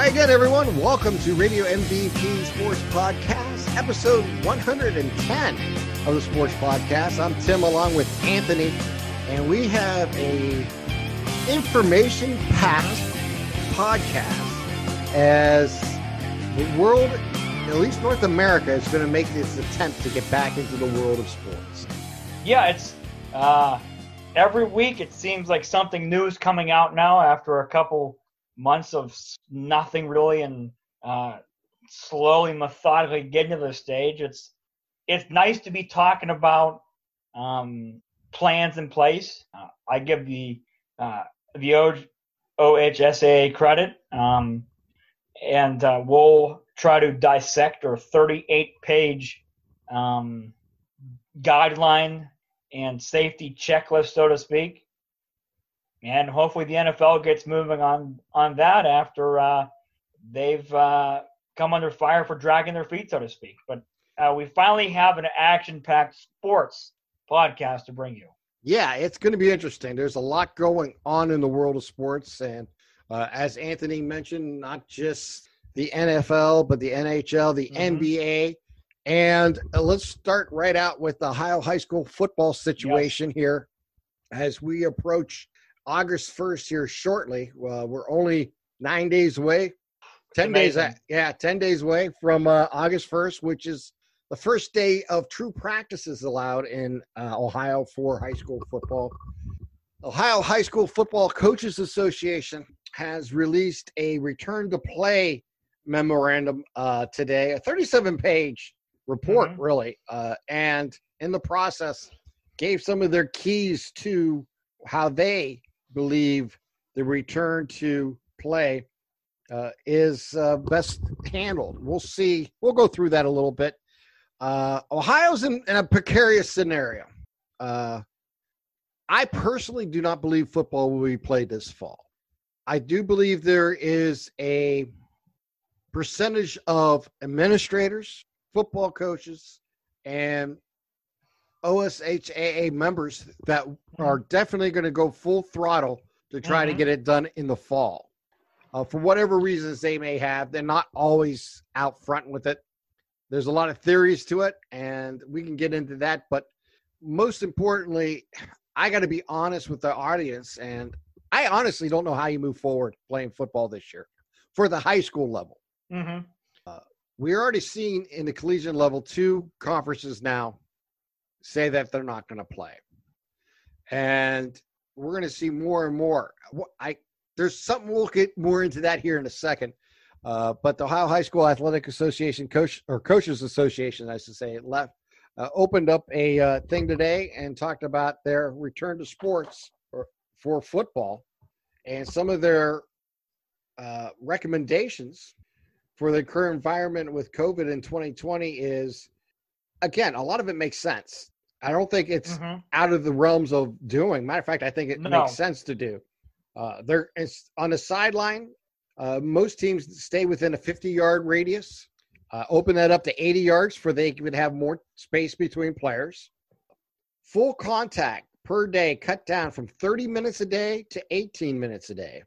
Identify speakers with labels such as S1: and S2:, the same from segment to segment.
S1: Hi again, everyone. Welcome to Radio MVP Sports Podcast, episode 110 of the Sports Podcast. I'm Tim along with Anthony, and we have a information-packed podcast as the world, at least North America, is going to make this attempt to get back into the world of sports.
S2: Yeah, it's uh, every week it seems like something new is coming out now after a couple months of nothing really and uh, slowly methodically getting to this stage it's it's nice to be talking about um, plans in place uh, i give the uh, the o- ohsa credit um, and uh, we'll try to dissect our 38 page um, guideline and safety checklist, so to speak. And hopefully the NFL gets moving on on that after uh, they've uh, come under fire for dragging their feet, so to speak. But uh, we finally have an action-packed sports podcast to bring you.
S1: Yeah, it's going to be interesting. There's a lot going on in the world of sports, and uh, as Anthony mentioned, not just the NFL, but the NHL, the mm-hmm. NBA, and uh, let's start right out with the Ohio high school football situation here as we approach August 1st here shortly. Uh, we're only nine days away, 10 days, yeah, 10 days away from uh, August 1st, which is the first day of true practices allowed in uh, Ohio for high school football. Ohio High School Football Coaches Association has released a return to play memorandum uh, today, a 37 page report, mm-hmm. really, uh, and in the process, gave some of their keys to how they believe the return to play uh, is uh, best handled. We'll see. We'll go through that a little bit. Uh, Ohio's in, in, a precarious scenario. Uh, I personally do not believe football will be played this fall. I do believe there is a percentage of administrators football coaches and OHSAA members that are mm-hmm. definitely going to go full throttle to try mm-hmm. to get it done in the fall. Uh, for whatever reasons they may have, they're not always out front with it. There's a lot of theories to it, and we can get into that. But most importantly, I got to be honest with the audience, and I honestly don't know how you move forward playing football this year for the high school level. Mm-hmm we're already seeing in the collegiate level two conferences now say that they're not going to play. And we're going to see more and more. I there's something we'll get more into that here in a second. Uh, but the ohio high school athletic association coach or coaches association i should say left uh, opened up a uh, thing today and talked about their return to sports for, for football and some of their uh, recommendations for the current environment with COVID in 2020 is, again, a lot of it makes sense. I don't think it's mm-hmm. out of the realms of doing. Matter of fact, I think it no. makes sense to do. Uh, there is on the sideline. Uh, most teams stay within a 50 yard radius. Uh, open that up to 80 yards for they would have more space between players. Full contact per day cut down from 30 minutes a day to 18 minutes a day.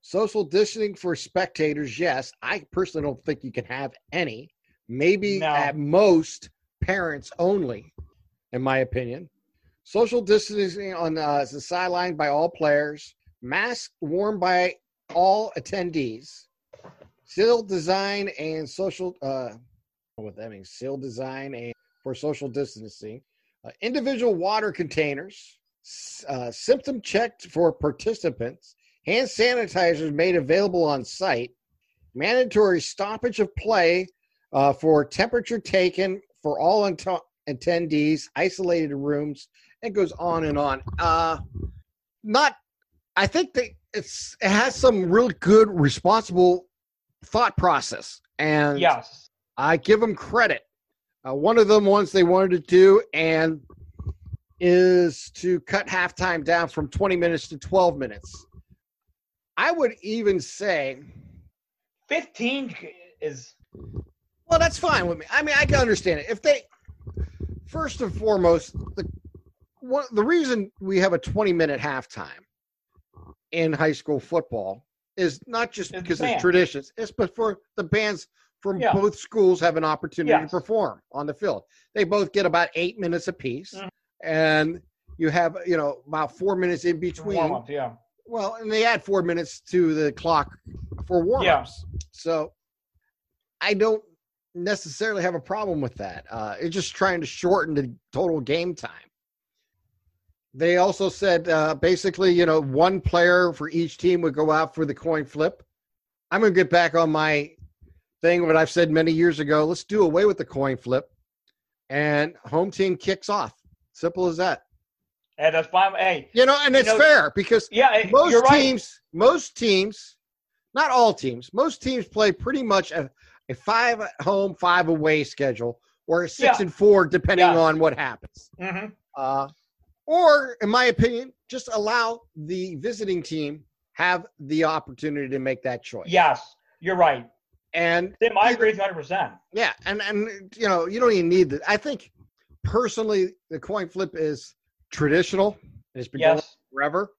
S1: Social distancing for spectators, yes. I personally don't think you can have any. Maybe no. at most parents only, in my opinion. Social distancing on uh, the sideline by all players. Mask worn by all attendees. Seal design and social. Uh, what that means? Seal design and for social distancing. Uh, individual water containers. Uh, symptom checked for participants hand sanitizers made available on site, mandatory stoppage of play uh, for temperature taken for all attendees, isolated rooms, and goes on and on. Uh, not, I think that it's it has some real good, responsible thought process, and
S2: yes,
S1: I give them credit. Uh, one of them ones they wanted to do, and is to cut halftime down from 20 minutes to 12 minutes. I would even say
S2: 15 is
S1: well, that's fine with me. I mean, I can understand it. If they first and foremost, the one the reason we have a 20 minute halftime in high school football is not just
S2: It's
S1: because it's traditions, it's before the bands from
S2: Yeah.
S1: both schools have an opportunity
S2: Yes.
S1: to perform on the field. They both get about eight minutes apiece,
S2: Mhm.
S1: and you have you know about four minutes in between.
S2: Warm up, yeah.
S1: Well, and they add four minutes to the clock for warm-ups. So I don't necessarily have a problem with that. Uh, it's just trying to shorten the total game time. They also said uh, basically, you know, one player for each team would go out for the coin flip. I'm going to get back on my thing, what I've said many years ago. Let's do away with the coin flip, and home team kicks off. Simple as that.
S2: And that's fine. Hey,
S1: You know, and it's
S2: know-
S1: fair because
S2: yeah, hey,
S1: most
S2: right.
S1: teams, most teams, not all teams, most teams play pretty much a, a five at home, five away schedule, or a six
S2: Yeah.
S1: and four, depending
S2: Yeah.
S1: on what happens.
S2: hmm
S1: Uh, or, in my opinion, just allow the visiting team have the opportunity to make that choice.
S2: Yes, you're right.
S1: and
S2: Tim, I agree 100%.
S1: yeah, and and you know, you don't even need that. I think personally, the coin flip is traditional. It's been
S2: Yes.
S1: forever.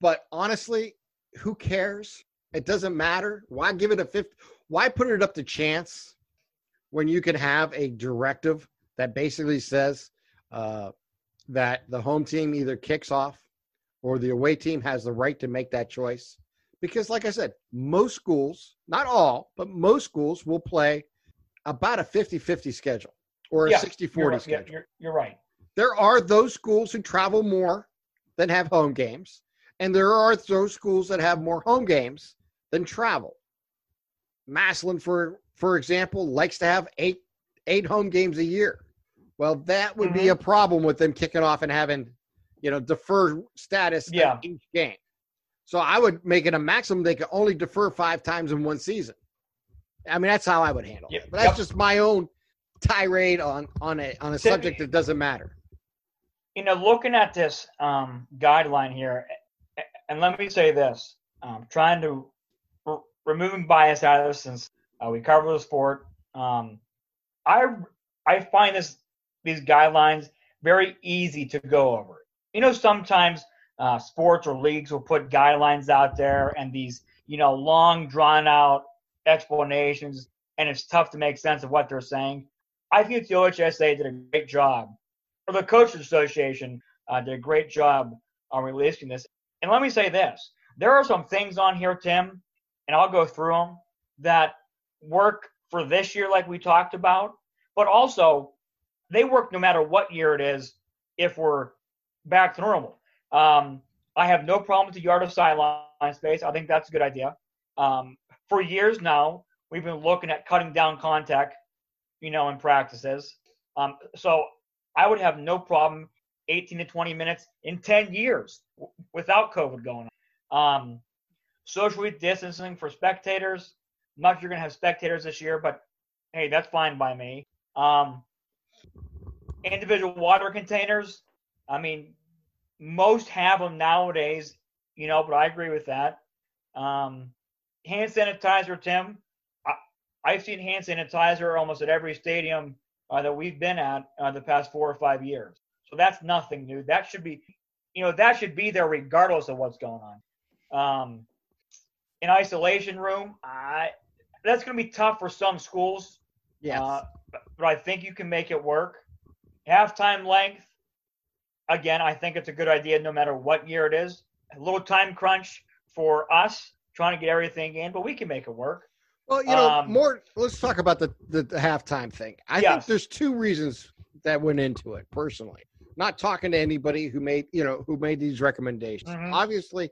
S1: But honestly, who cares? It doesn't matter. Why give it a fifth? Why put it up to chance when you can have a directive that basically says uh, that the home team either kicks off or the away team has the right to make that choice? Because, like I said, most schools, not all, but most schools will play about a 50 50 schedule or a
S2: Yeah,
S1: 60
S2: You're,
S1: 40
S2: right. Yeah,
S1: schedule
S2: you're, you're right.
S1: there are those schools who travel more than have home games, and there are those schools that have more home games than travel. Massillon, for for example, likes to have eight eight home games a year. Well, that would be a problem with them kicking off and having, you know, defer status at
S2: Yeah.
S1: each game. So I would make it a maximum they can only defer five times in one season. I mean, that's how I would handle
S2: Yep.
S1: it. But that's
S2: Yep.
S1: just my own tirade on on a on a subject that doesn't matter.
S2: you know, looking at this um, guideline here, and let me say this: um, trying to removing bias out of this since uh, we cover the sport. Um, I I find this these guidelines very easy to go over. You know, sometimes uh, sports or leagues will put guidelines out there and these you know long drawn out explanations, and it's tough to make sense of what they're saying. I think the OHSA did a great job or the Coaches Association uh, did a great job on releasing this. And let me say this: there are some things on here, Tim, and I'll go through them that work for this year, like we talked about, but also they work no matter what year it is. If we're back to normal, um, I have no problem with the yard of sideline space. I think that's a good idea. Um, for years now, we've been looking at cutting down contact, you know, in practices. Um, so I would have no problem 18 to 20 minutes in 10 years w- without COVID going on. Um, socially distancing for spectators. I'm not sure you're going to have spectators this year, but hey, that's fine by me. Um, individual water containers. I mean, most have them nowadays, you know, but I agree with that. Um, hand sanitizer, Tim. I, I've seen hand sanitizer almost at every stadium uh, that we've been at uh, the past four or five years. So that's nothing new. That should be, you know, that should be there regardless of what's going on. Um, an isolation room, I, that's going to be tough for some schools,
S1: Yes.
S2: uh, but, but I think you can make it work. Halftime length, again, I think it's a good idea no matter what year it is. A little time crunch for us trying to get everything in, but we can make it work.
S1: Well, you know,
S2: Um,
S1: more. Let's talk about the, the the halftime thing. I think there's two reasons that went into it. Personally, not talking to anybody who made you know who made these recommendations.
S2: Mhm.
S1: Obviously,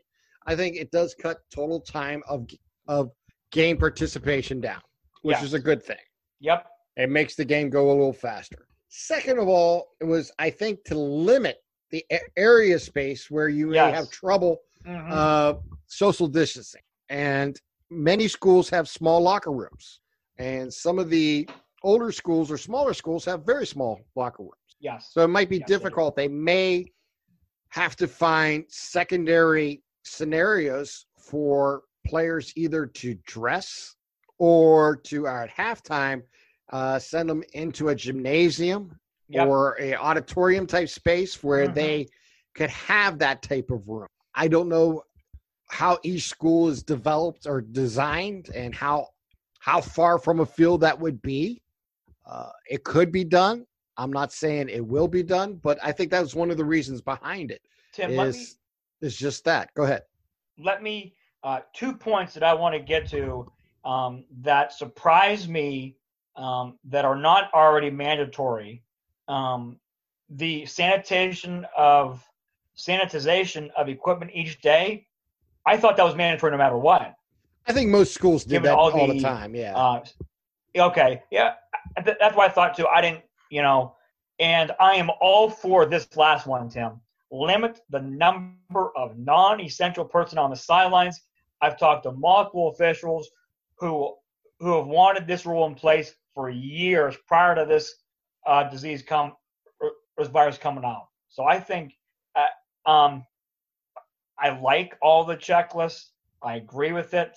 S1: I think it does cut total time of of game participation down, which
S2: Yes.
S1: is a good thing.
S2: Yep.
S1: It makes the game go a little faster. Second of all, it was I think to limit the area space where you may have trouble
S2: Mhm.
S1: uh, social distancing. And many schools have small locker rooms. And some of the older schools or smaller schools have very small locker rooms.
S2: yes.
S1: So it might be
S2: Yes,
S1: difficult. They may have to find secondary scenarios for players either to dress or to, at halftime, uh, send them into a gymnasium
S2: Yep.
S1: or a auditorium type space where
S2: Mhm.
S1: they could have that type of room. I don't know how each school is developed or designed and how how far from a field that would be. Uh, it could be done. I'm not saying it will be done, but I think that was one of the reasons behind it.
S2: Tim,
S1: Is is just that. Go ahead.
S2: let me uh, two points that I want to get to um, that surprise me um, that are not already mandatory. Um, the sanitation of sanitization of equipment each day. I thought that was mandatory no matter what.
S1: I think most schools did
S2: Given
S1: that all,
S2: all
S1: the
S2: the,
S1: time. Yeah.
S2: Uh, okay, yeah, th- that's what I thought too. I didn't, you know, and I am all for this last one, Tim. Limit the number of non-essential personnel on the sidelines. I've talked to multiple officials who who have wanted this rule in place for years prior to this uh, disease come this virus coming out. So I think uh, um, I like all the checklists. I agree with it.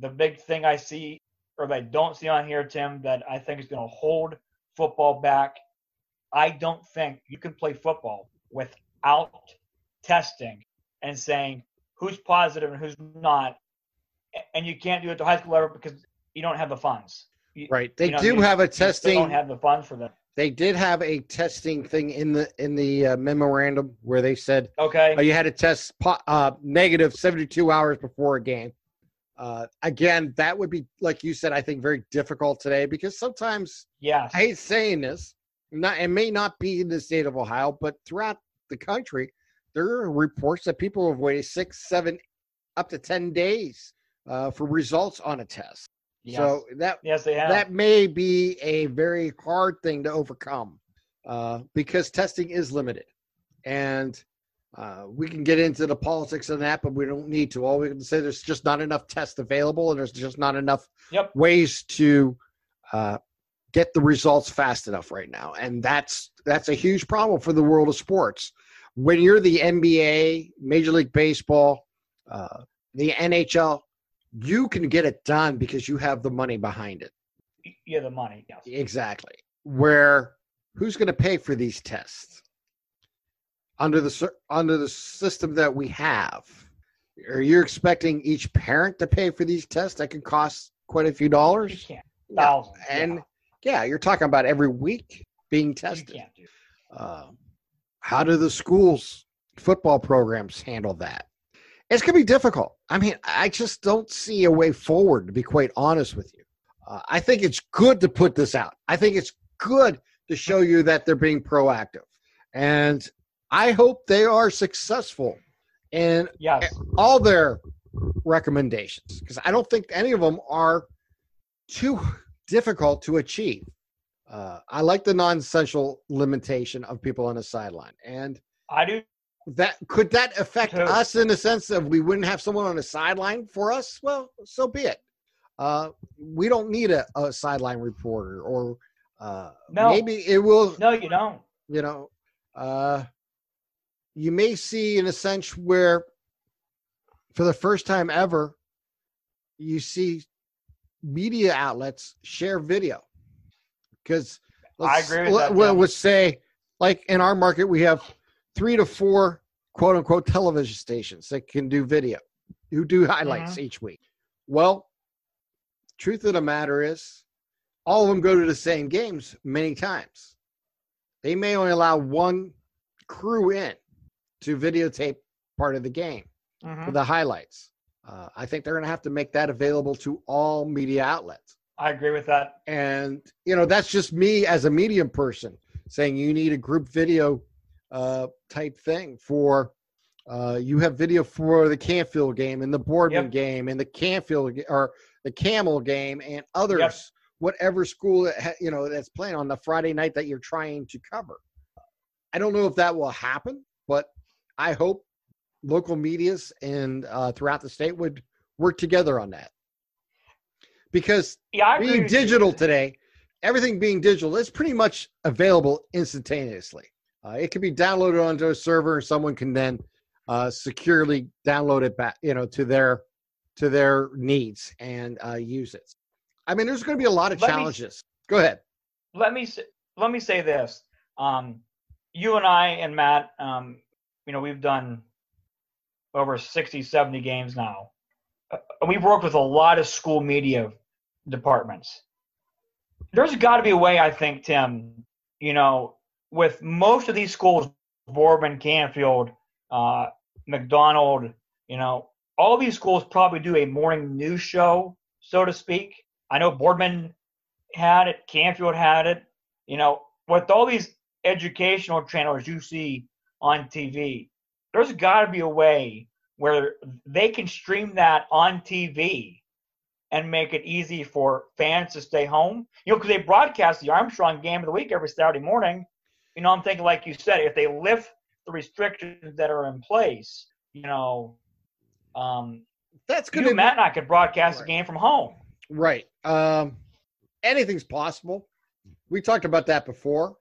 S2: The big thing I see or that I don't see on here, Tim, that I think is going to hold football back. I don't think you can play football without testing and saying who's positive and who's not. And you can't do it at the high school level because you don't have the funds. You-
S1: right. They
S2: you know,
S1: do
S2: you-
S1: have a testing.
S2: don't have the funds for that.
S1: they did have a testing thing in the in the uh, memorandum where they said
S2: Okay.
S1: uh, you had to test po- uh, negative 72 hours before a game. Uh, again, that would be like you said. I think very difficult today because sometimes
S2: yes.
S1: I hate saying this. Not it may not be in the state of Ohio, but throughout the country, there are reports that people have waited six, seven, up to ten days uh, for results on a test.
S2: yes.
S1: So that
S2: yes, they have.
S1: that may be a very hard thing to overcome uh, because testing is limited, and uh, we can get into the politics of that, but we don't need to. All we can say there's just not enough tests available, and there's just not enough
S2: Yep.
S1: ways to uh, get the results fast enough right now, and that's that's a huge problem for the world of sports. When you're the NBA, Major League Baseball, uh, the NHL, you can get it done because you have the money behind it.
S2: you have the money. Yes.
S1: Exactly. Where who's going to pay for these tests under the under the system that we have? Are you expecting each parent to pay for these tests that could cost quite a few
S2: You
S1: dollars?
S2: can't.
S1: Yeah,
S2: Thousands.
S1: And yeah, you're talking about every week being
S2: yeah.
S1: tested. Um, how do the schools football programs handle that? It's going to be difficult. I mean, I just don't see a way forward, to be quite honest with you. Uh, I think it's good to put this out. I think it's good to show you that they're being proactive. And I hope they are successful in
S2: Yes.
S1: all their recommendations because I don't think any of them are too difficult to achieve. Uh, I like the non-essential limitation of people on the sideline, and
S2: I do.
S1: that could that affect
S2: Too.
S1: us in the sense of we wouldn't have someone on the sideline for us. Well, so be it. Uh, we don't need a, a sideline reporter, or uh,
S2: No.
S1: maybe it will
S2: No, you don't.
S1: you know uh you may see in a sense where for the first time ever you see media outlets share video because
S2: I agree with that,
S1: well let's say like in our market we have three to four quote unquote television stations that can do video who do highlights
S2: Mm-hmm.
S1: each week well truth of the matter is all of them go to the same games many times they may only allow one crew in to videotape part of the game
S2: Mhm.
S1: for the highlights. Uh, I think they're going to have to make that available to all media outlets.
S2: I agree with that.
S1: And, you know, that's just me as a medium person saying you need a group video uh, type thing for. Uh, you have video for the Canfield game and the Boardman
S2: Yep.
S1: game and the Canfield or the Campbell game and others, whatever school that you know that's playing on the Friday night that you're trying to cover. I don't know if that will happen, but I hope local medias and uh, throughout the state would work together on that. Because
S2: Yeah,
S1: being digital today, everything being digital is pretty much available instantaneously. Uh, it can be downloaded onto a server, and someone can then uh, securely download it back, you know, to their to their needs and uh, use it. I mean, there's going to be a lot of
S2: Let me-
S1: challenges. Go ahead.
S2: let me let me say this. Um, you and I and Matt, um, you know, we've done over 60, 70 games now. Uh, we've worked with a lot of school media departments. There's got to be a way, I think, Tim, you know, with most of these schools, Boardman, Canfield, uh, McDonald, you know, all these schools probably do a morning news show, so to speak. I know Boardman had it, Canfield had it. You know, with all these educational channels you see on TV, there's got to be a way where they can stream that on TV and make it easy for fans to stay home. You know, because they broadcast the Armstrong game of the week every Saturday morning. You know, I'm thinking, like you said, if they lift the restrictions that are in place, you know, um,
S1: that's
S2: you,
S1: good.
S2: Matt, and I could broadcast
S1: Right.
S2: the game from home.
S1: Right. Um, anything's possible. We talked about that before.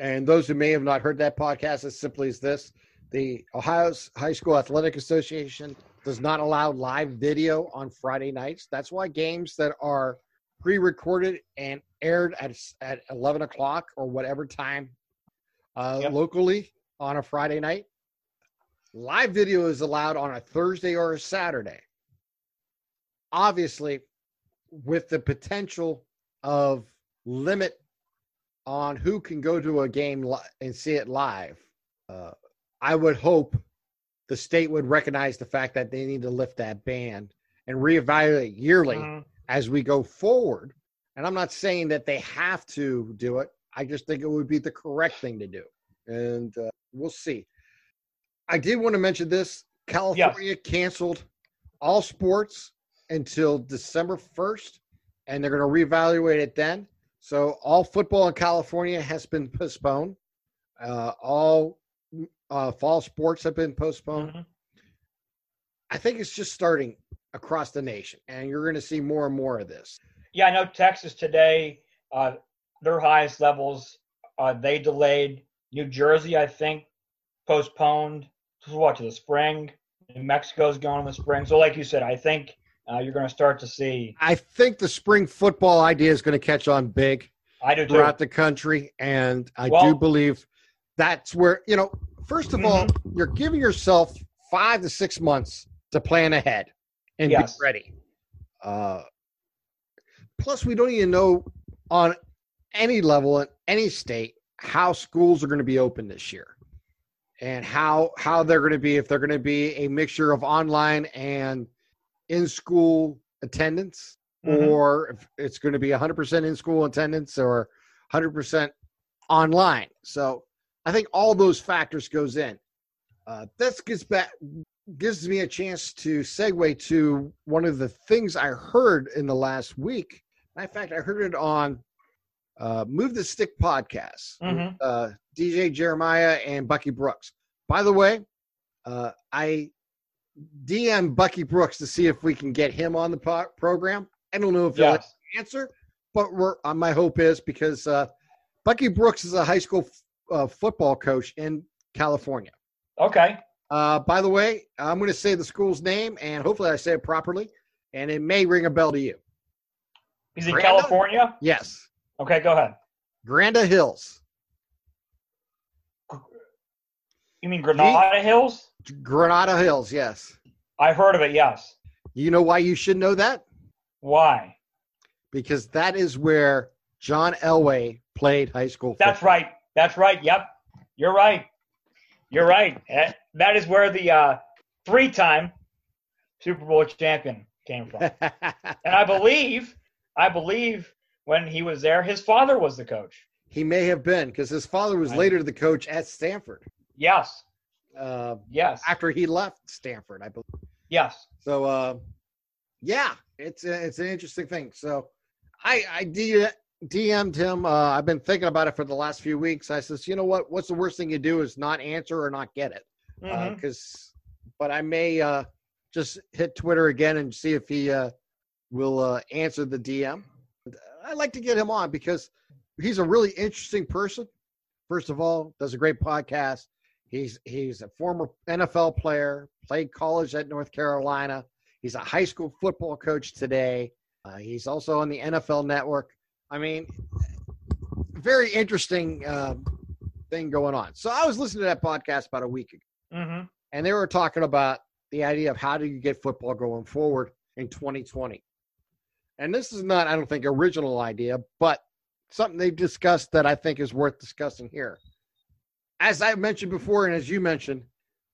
S1: And those who may have not heard that podcast, as simply as this the Ohio High School Athletic Association does not allow live video on Friday nights. That's why games that are pre recorded and aired at, at 11 o'clock or whatever time uh,
S2: Yep.
S1: locally on a Friday night, live video is allowed on a Thursday or a Saturday. Obviously, with the potential of limit on who can go to a game li- and see it live, uh, I would hope the state would recognize the fact that they need to lift that ban and reevaluate yearly
S2: Mhm.
S1: as we go forward. And I'm not saying that they have to do it. I just think it would be the correct thing to do. And uh, we'll see. I did want to mention this California canceled all sports until December 1st, and they're going to reevaluate it then. So all football in California has been postponed. Uh, all uh, fall sports have been postponed.
S2: Mhm.
S1: I think it's just starting across the nation, and you're going to see more and more of this.
S2: Yeah, I know Texas today, uh, their highest levels, uh, they delayed. New Jersey, I think, postponed to what to the spring. New Mexico's going in the spring. So, like you said, I think uh, you're going to start to see.
S1: I think the spring football idea is going to catch on big
S2: I do too.
S1: throughout the country, and I
S2: Well-
S1: do believe that's where you know. First of all, you're giving yourself five to six months to plan ahead and
S2: Yes.
S1: be ready. Uh, plus, we don't even know on any level in any state how schools are going to be open this year and how how they're going to be if they're going to be a mixture of online and in school attendance
S2: Mhm.
S1: or if it's going to be 100% in school attendance or 100% online. So I think all those factors goes in. Uh, this gets back gives me a chance to segue to one of the things I heard in the last week. In fact, I heard it on uh, Move the Stick podcast.
S2: Mhm.
S1: Uh, DJ Jeremiah and Bucky Brooks. By the way, uh, I DM Bucky Brooks to see if we can get him on the po- program. I don't know if he'll answer, but we're, uh, my hope is because uh, Bucky Brooks is a high school f- uh, football coach in California.
S2: Okay.
S1: Uh, by the way, I'm going to say the school's name, and hopefully I say it properly, and it may ring a bell to you.
S2: He's in
S1: Brando?
S2: California.
S1: Yes,
S2: Okay, go ahead.
S1: Granda Hills.
S2: You mean Granada Hills?
S1: Granada Hills, yes.
S2: I've heard of it. Yes.
S1: You know why you should know that?
S2: Why?
S1: Because that is where John Elway played high school.
S2: That's right. That's right. Yep. You're right. You're right. Eh, That is where the uh, three-time Super Bowl champion came from. And I believe, I believe when he was there, his father was the coach.
S1: he may have been because his father was
S2: I-
S1: later the coach at Stanford
S2: Yes.
S1: uh,
S2: Yes.
S1: after he left Stanford, I believe.
S2: Yes.
S1: So, uh, yeah, it's a, it's an interesting thing. So, I I D, DM'd him. Uh, I've been thinking about it for the last few weeks. I says, you know what? What's the worst thing you do is not answer or not get it. Because, but I may uh, just hit Twitter again and see if he uh, will uh, answer the DM. I'd like to get him on because he's a really interesting person. First of all, does a great podcast. He's he's a former NFL player, played college at North Carolina. He's a high school football coach today. Uh, he's also on the NFL Network. I mean, very interesting uh, thing going on. So I was listening to that podcast about a week ago,
S2: Mhm.
S1: and they were talking about the idea of how do you get football going forward in 2020. And this is not, I don't think, original idea, but something they discussed that I think is worth discussing here. As I mentioned before, and as you mentioned,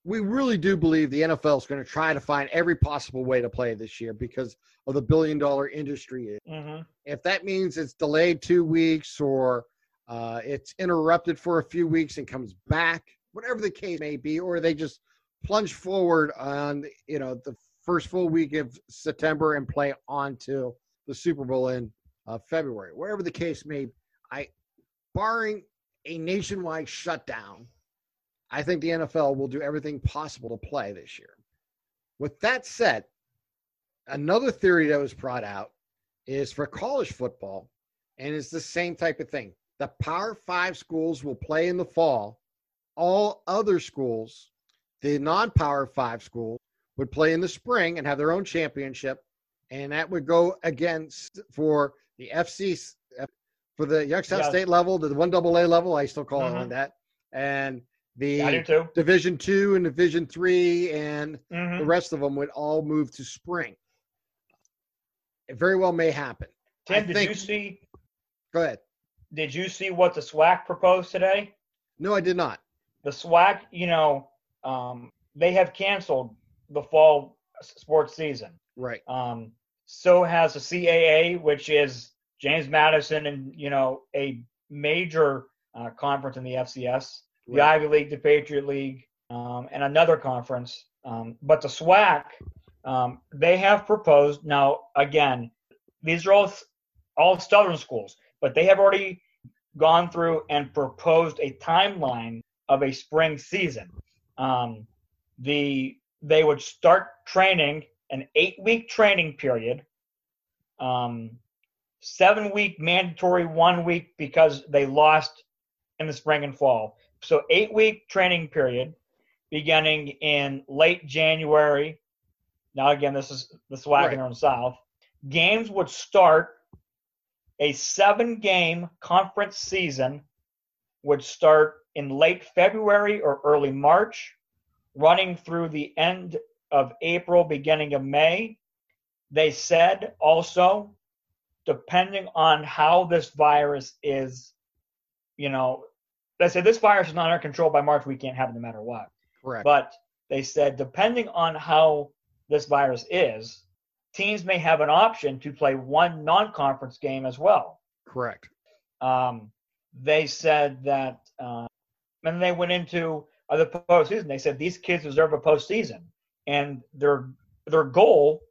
S1: we really do believe the NFL is going to try to find every possible way to play this year because of the billion dollar industry.
S2: Mm-hmm.
S1: If that means it's delayed two weeks or uh, it's interrupted for a few weeks and comes back, whatever the case may be, or they just plunge forward on you know the first full week of September and play on to the Super Bowl in uh, February, whatever the case may. Be, I, barring a nationwide shutdown, I think the NFL will do everything possible to play this year. With that said, another theory that was brought out is for college football, and it's the same type of thing. The Power Five schools will play in the fall. All other schools, the non Power Five schools, would play in the spring and have their own championship. And that would go against for the FC, for the Youngstown
S2: Yeah.
S1: State level, the one double A level. I still call it
S2: Mhm.
S1: like that. And the
S2: I do too.
S1: Division two and Division three and
S2: hmm
S1: the rest of them would all move to spring. It very well may happen. I
S2: Tim, did
S1: think-
S2: you see?
S1: Go ahead.
S2: Did you see what the SWAC proposed today?
S1: No, I did not.
S2: The SWAC, you know, um, they have canceled the fall sports season.
S1: Right.
S2: Um, so has the CAA, which is James Madison and you know a major uh, conference in the FCS, the
S1: Right.
S2: Ivy League, the Patriot League, um, and another conference. Um, but the SWAC, um, they have proposed now. Again, these are all all Southern schools, but they have already gone through and proposed a timeline of a spring season. Um, the they would start training an eight week training period, um, seven week mandatory, one week because they lost in the spring and fall. So eight week training period beginning in late January. Now again, this is the SWAC in the South. Games would start a seven game conference season would start in late February or early March, running through the end of April, beginning of May. They said also, depending on how this virus is, you know, they said this virus is not under control by March, we can't have it no matter what.
S1: Correct.
S2: But they said, depending on how this virus is, teams may have an option to play one non conference game as well.
S1: Correct.
S2: Um, they said that, uh, and they went into uh, the postseason. They said these kids deserve a postseason, and their their goal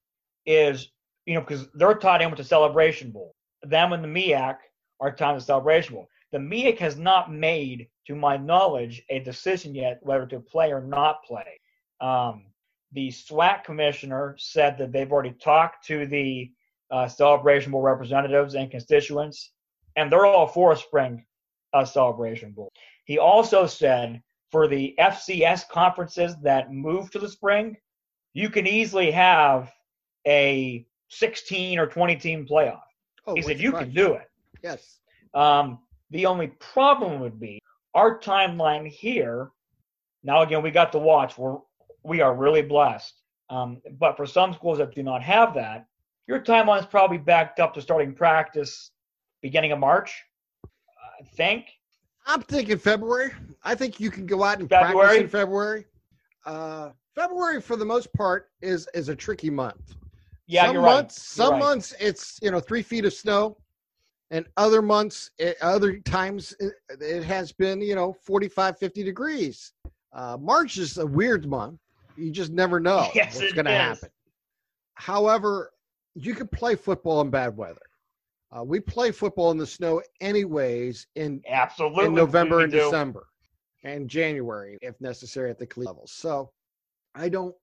S2: is, you know, because they're tied in with the Celebration Bowl. Them and the MEAC are tied in the Celebration Bowl. The MEAC has not made, to my knowledge, a decision yet whether to play or not play. Um, the SWAC commissioner said that they've already talked to the uh, Celebration Bowl representatives and constituents, and they're all for a spring uh, Celebration Bowl. He also said for the FCS conferences that move to the spring, you can easily have a 16 or 20 team playoff.
S1: Oh,
S2: He said you
S1: Christ.
S2: can do it.
S1: Yes.
S2: Um, the only problem would be our timeline here. Now, again, we got to watch. We're we are really blessed. Um, but for some schools that do not have that, your timeline is probably backed up to starting practice beginning of March. I think.
S1: I'm thinking February. I think you can go out and practice in February. Uh, February, for the most part, is is a tricky month.
S2: Yeah,
S1: some
S2: you're right.
S1: months,
S2: You're
S1: some
S2: right.
S1: months it's you know three feet of snow, and other months, it, other times it, it has been you know 45, 50 degrees. Uh, March is a weird month. You just never know
S2: Yes,
S1: what's going to happen. However, you can play football in bad weather. Uh, we play football in the snow anyways in
S2: Absolutely.
S1: in November and
S2: do.
S1: December and January if necessary at the collegiate level. So I don't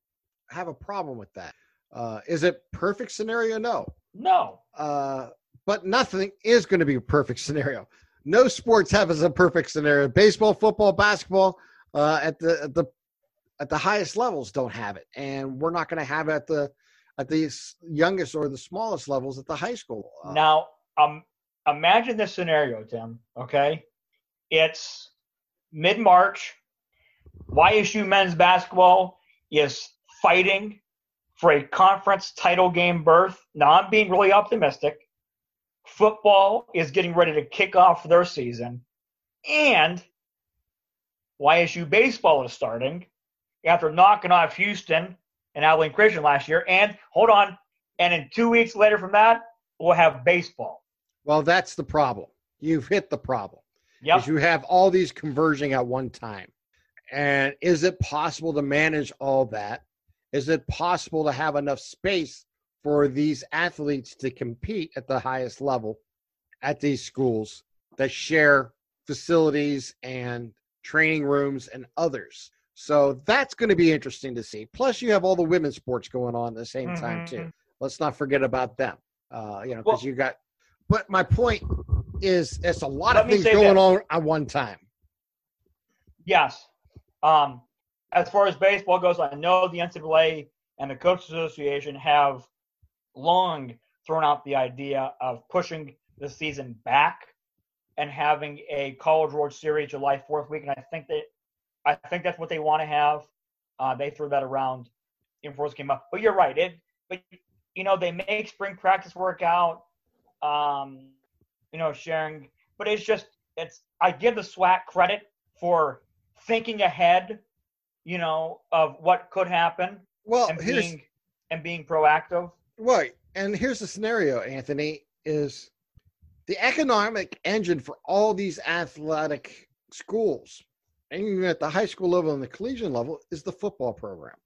S1: have a problem with that. Uh, is it perfect scenario? No.
S2: No.
S1: Uh, but nothing is going to be a perfect scenario. No sports have as a perfect scenario. Baseball, football, basketball uh, at the at the at the highest levels don't have it, and we're not going to have it at the at the youngest or the smallest levels at the high school. Uh,
S2: Now, um, imagine this scenario, Tim. Okay, it's mid March. YSU men's basketball is fighting for a conference title game berth. Now, I'm being really optimistic. Football is getting ready to kick off their season. And YSU baseball is starting after knocking off Houston and Abilene Christian last year. And hold on, and in two weeks later from that, we'll have baseball.
S1: Well, that's the problem. You've hit the problem.
S2: Yep.
S1: You have all these converging at one time. And is it possible to manage all that? Is it possible to have enough space for these athletes to compete at the highest level at these schools that share facilities and training rooms and others? So that's going to be interesting to see. Plus, you have all the women's sports going on at the same mm-hmm. time, too. Let's not forget about them. Uh, you know, because well, you got. But my point is, it's a lot of things going this. on at one time.
S2: Yes. Um, as far as baseball goes, I know the NCAA and the Coaches Association have long thrown out the idea of pushing the season back and having a College World Series July 4th week, and I think that I think that's what they want to have. Uh, they threw that around in first came up, but you're right. It, but you know, they make spring practice work out. Um, you know, sharing, but it's just it's. I give the SWAC credit for thinking ahead, you know, of what could happen.
S1: Well,
S2: and being and being proactive.
S1: Right, and here's the scenario, Anthony is the economic engine for all these athletic schools, and even at the high school level and the collegiate level, is the football program.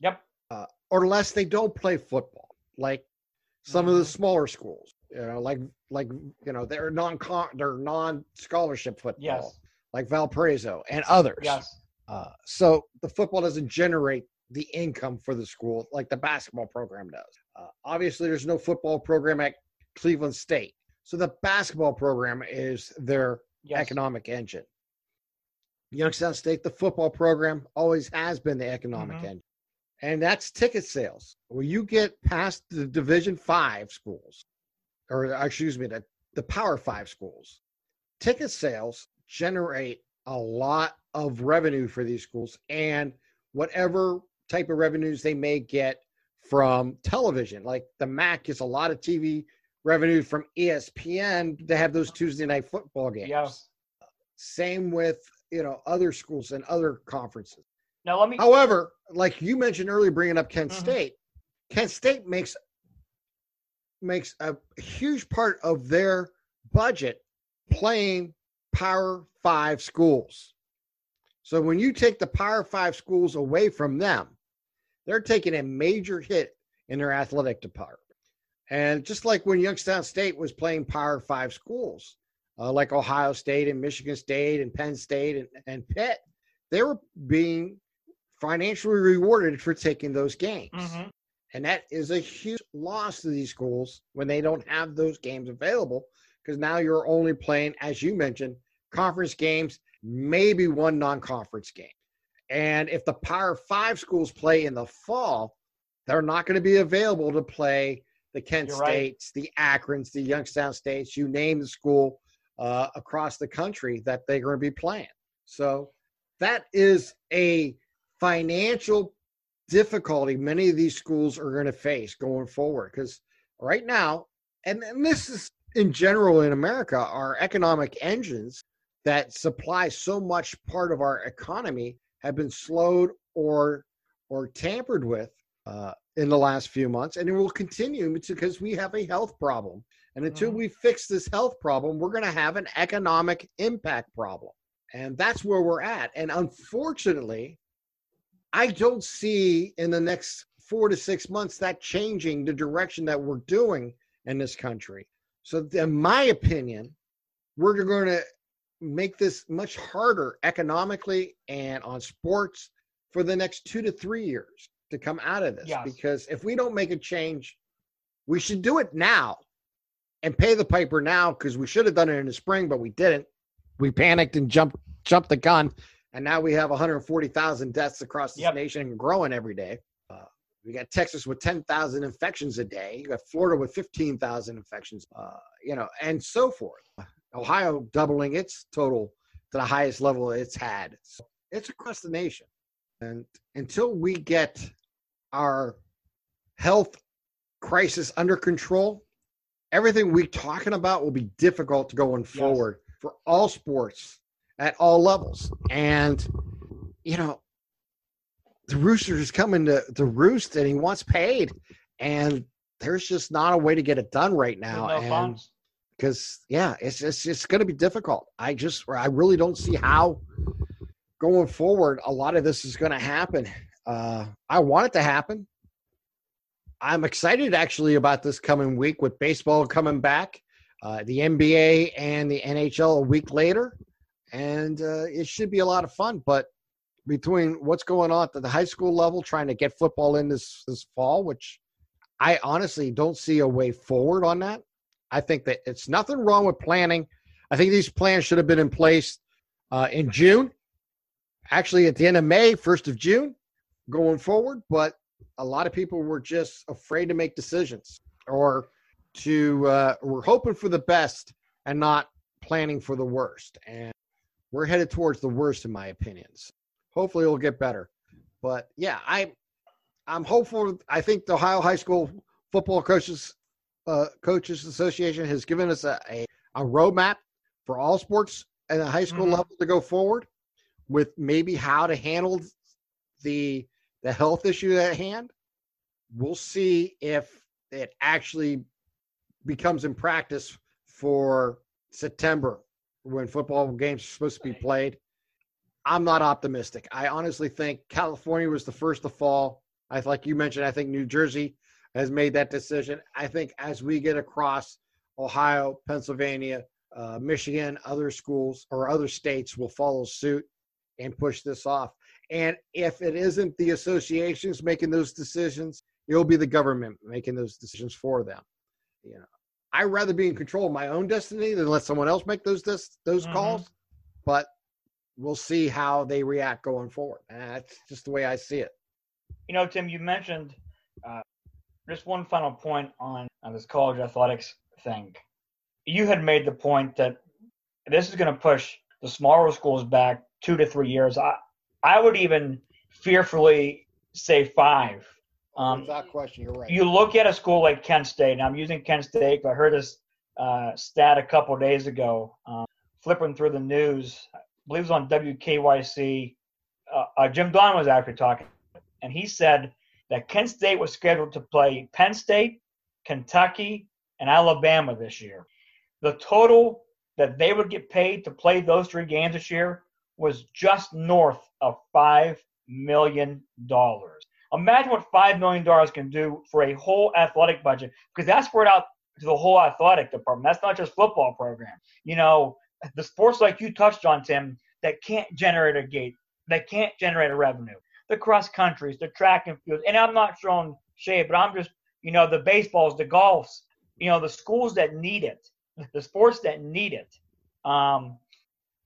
S2: Yep.
S1: Uh, or unless they don't play football, like some mm-hmm. of the mm-hmm. smaller schools, you know, like like you know they're non they're non scholarship football.
S2: Yes
S1: like Valparaiso and others.
S2: Yes.
S1: Uh, so the football doesn't generate the income for the school like the basketball program does. Uh, obviously, there's no football program at Cleveland State. So the basketball program is their yes. economic engine. Youngstown State, the football program always has been the economic mm-hmm. engine. And that's ticket sales. When you get past the Division Five schools, or excuse me, the, the Power Five schools, ticket sales generate a lot of revenue for these schools and whatever type of revenues they may get from television. Like the MAC gets a lot of TV revenue from ESPN to have those Tuesday night football games.
S2: Yeah.
S1: Same with you know other schools and other conferences.
S2: Now let me.
S1: However, like you mentioned earlier, bringing up Kent mm-hmm. State, Kent State makes makes a huge part of their budget playing Power Five schools. So when you take the Power Five schools away from them, they're taking a major hit in their athletic department. And just like when Youngstown State was playing Power Five schools, uh, like Ohio State and Michigan State and Penn State and, and Pitt, they were being financially rewarded for taking those games. Mm-hmm. And that is a huge loss to these schools when they don't have those games available because now you're only playing, as you mentioned, conference games, maybe one non conference game. And if the Power Five schools play in the fall, they're not going to be available to play the Kent You're States, right. the Akrons, the Youngstown States, you name the school uh, across the country that they're going to be playing. So that is a financial difficulty many of these schools are going to face going forward because right now, and, and this is in general in America, our economic engines that supply so much part of our economy have been slowed or or tampered with uh, in the last few months, and it will continue because we have a health problem. And until mm-hmm. we fix this health problem, we're going to have an economic impact problem, and that's where we're at. And unfortunately, I don't see in the next four to six months that changing the direction that we're doing in this country. So, in my opinion, we're going to make this much harder economically and on sports for the next two to three years to come out of this. Yes. Because if we don't make a change, we should do it now and pay the piper now because we should have done it in the spring, but we didn't. We panicked and jumped jumped the gun, and now we have 140,000 deaths across this yep. nation and growing every day. We got Texas with 10,000 infections a day. You got Florida with 15,000 infections, uh, you know, and so forth. Ohio doubling its total to the highest level it's had. So it's across the nation. And until we get our health crisis under control, everything we're talking about will be difficult going yes. forward for all sports at all levels. And, you know, the rooster is coming to the roost and he wants paid. And there's just not a way to get it done right now. No and because yeah, it's it's it's going to be difficult. I just I really don't see how going forward a lot of this is going to happen. Uh, I want it to happen. I'm excited actually about this coming week with baseball coming back, uh, the NBA and the NHL a week later, and uh, it should be a lot of fun. But between what's going on at the high school level, trying to get football in this this fall, which I honestly don't see a way forward on that. I think that it's nothing wrong with planning. I think these plans should have been in place uh, in June, actually at the end of May, 1st of June, going forward. But a lot of people were just afraid to make decisions or to, uh, we're hoping for the best and not planning for the worst. And we're headed towards the worst, in my opinions. Hopefully, it'll get better. But yeah, I, I'm hopeful. I think the Ohio High School Football Coaches uh, Coaches Association has given us a, a, a roadmap for all sports at a high school mm-hmm. level to go forward with maybe how to handle the the health issue at hand. We'll see if it actually becomes in practice for September when football games are supposed to be played. I'm not optimistic. I honestly think California was the first to fall. I like you mentioned. I think New Jersey has made that decision. I think as we get across Ohio, Pennsylvania, uh, Michigan, other schools or other states will follow suit and push this off. And if it isn't the associations making those decisions, it'll be the government making those decisions for them. You know, I'd rather be in control of my own destiny than let someone else make those those mm-hmm. calls. But we'll see how they react going forward. And that's just the way I see it.
S2: You know, Tim, you mentioned just one final point on, on this college athletics thing. You had made the point that this is going to push the smaller schools back two to three years. I, I would even fearfully say five.
S1: Um, Without question, you're right.
S2: You look at a school like Kent State, and I'm using Kent State. But I heard this uh, stat a couple days ago, um, flipping through the news. I believe it was on WKYC. Uh, uh, Jim Don was actually talking, and he said that Kent State was scheduled to play Penn State, Kentucky, and Alabama this year. The total that they would get paid to play those three games this year was just north of $5 million. Imagine what $5 million can do for a whole athletic budget, because that's spread out to the whole athletic department. That's not just football program. You know, the sports like you touched on, Tim, that can't generate a gate, that can't generate a revenue the cross countries, the track and field. And I'm not throwing shade, but I'm just, you know, the baseballs, the golfs, you know, the schools that need it, the sports that need it. Um,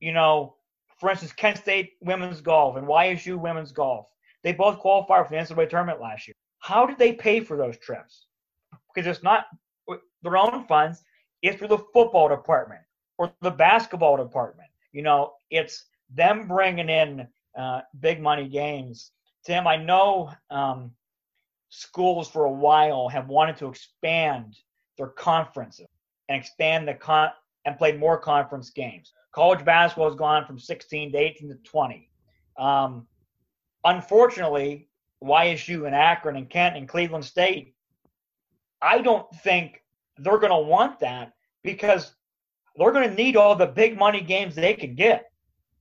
S2: you know, for instance, Kent State women's golf and YSU women's golf. They both qualified for the NCAA tournament last year. How did they pay for those trips? Because it's not their own funds. It's through the football department or the basketball department. You know, it's them bringing in uh, big money games. Tim, I know um, schools for a while have wanted to expand their conferences and expand the con and play more conference games. College basketball has gone from 16 to 18 to 20. Um, unfortunately, YSU and Akron and Kent and Cleveland State, I don't think they're going to want that because they're going to need all the big money games they can get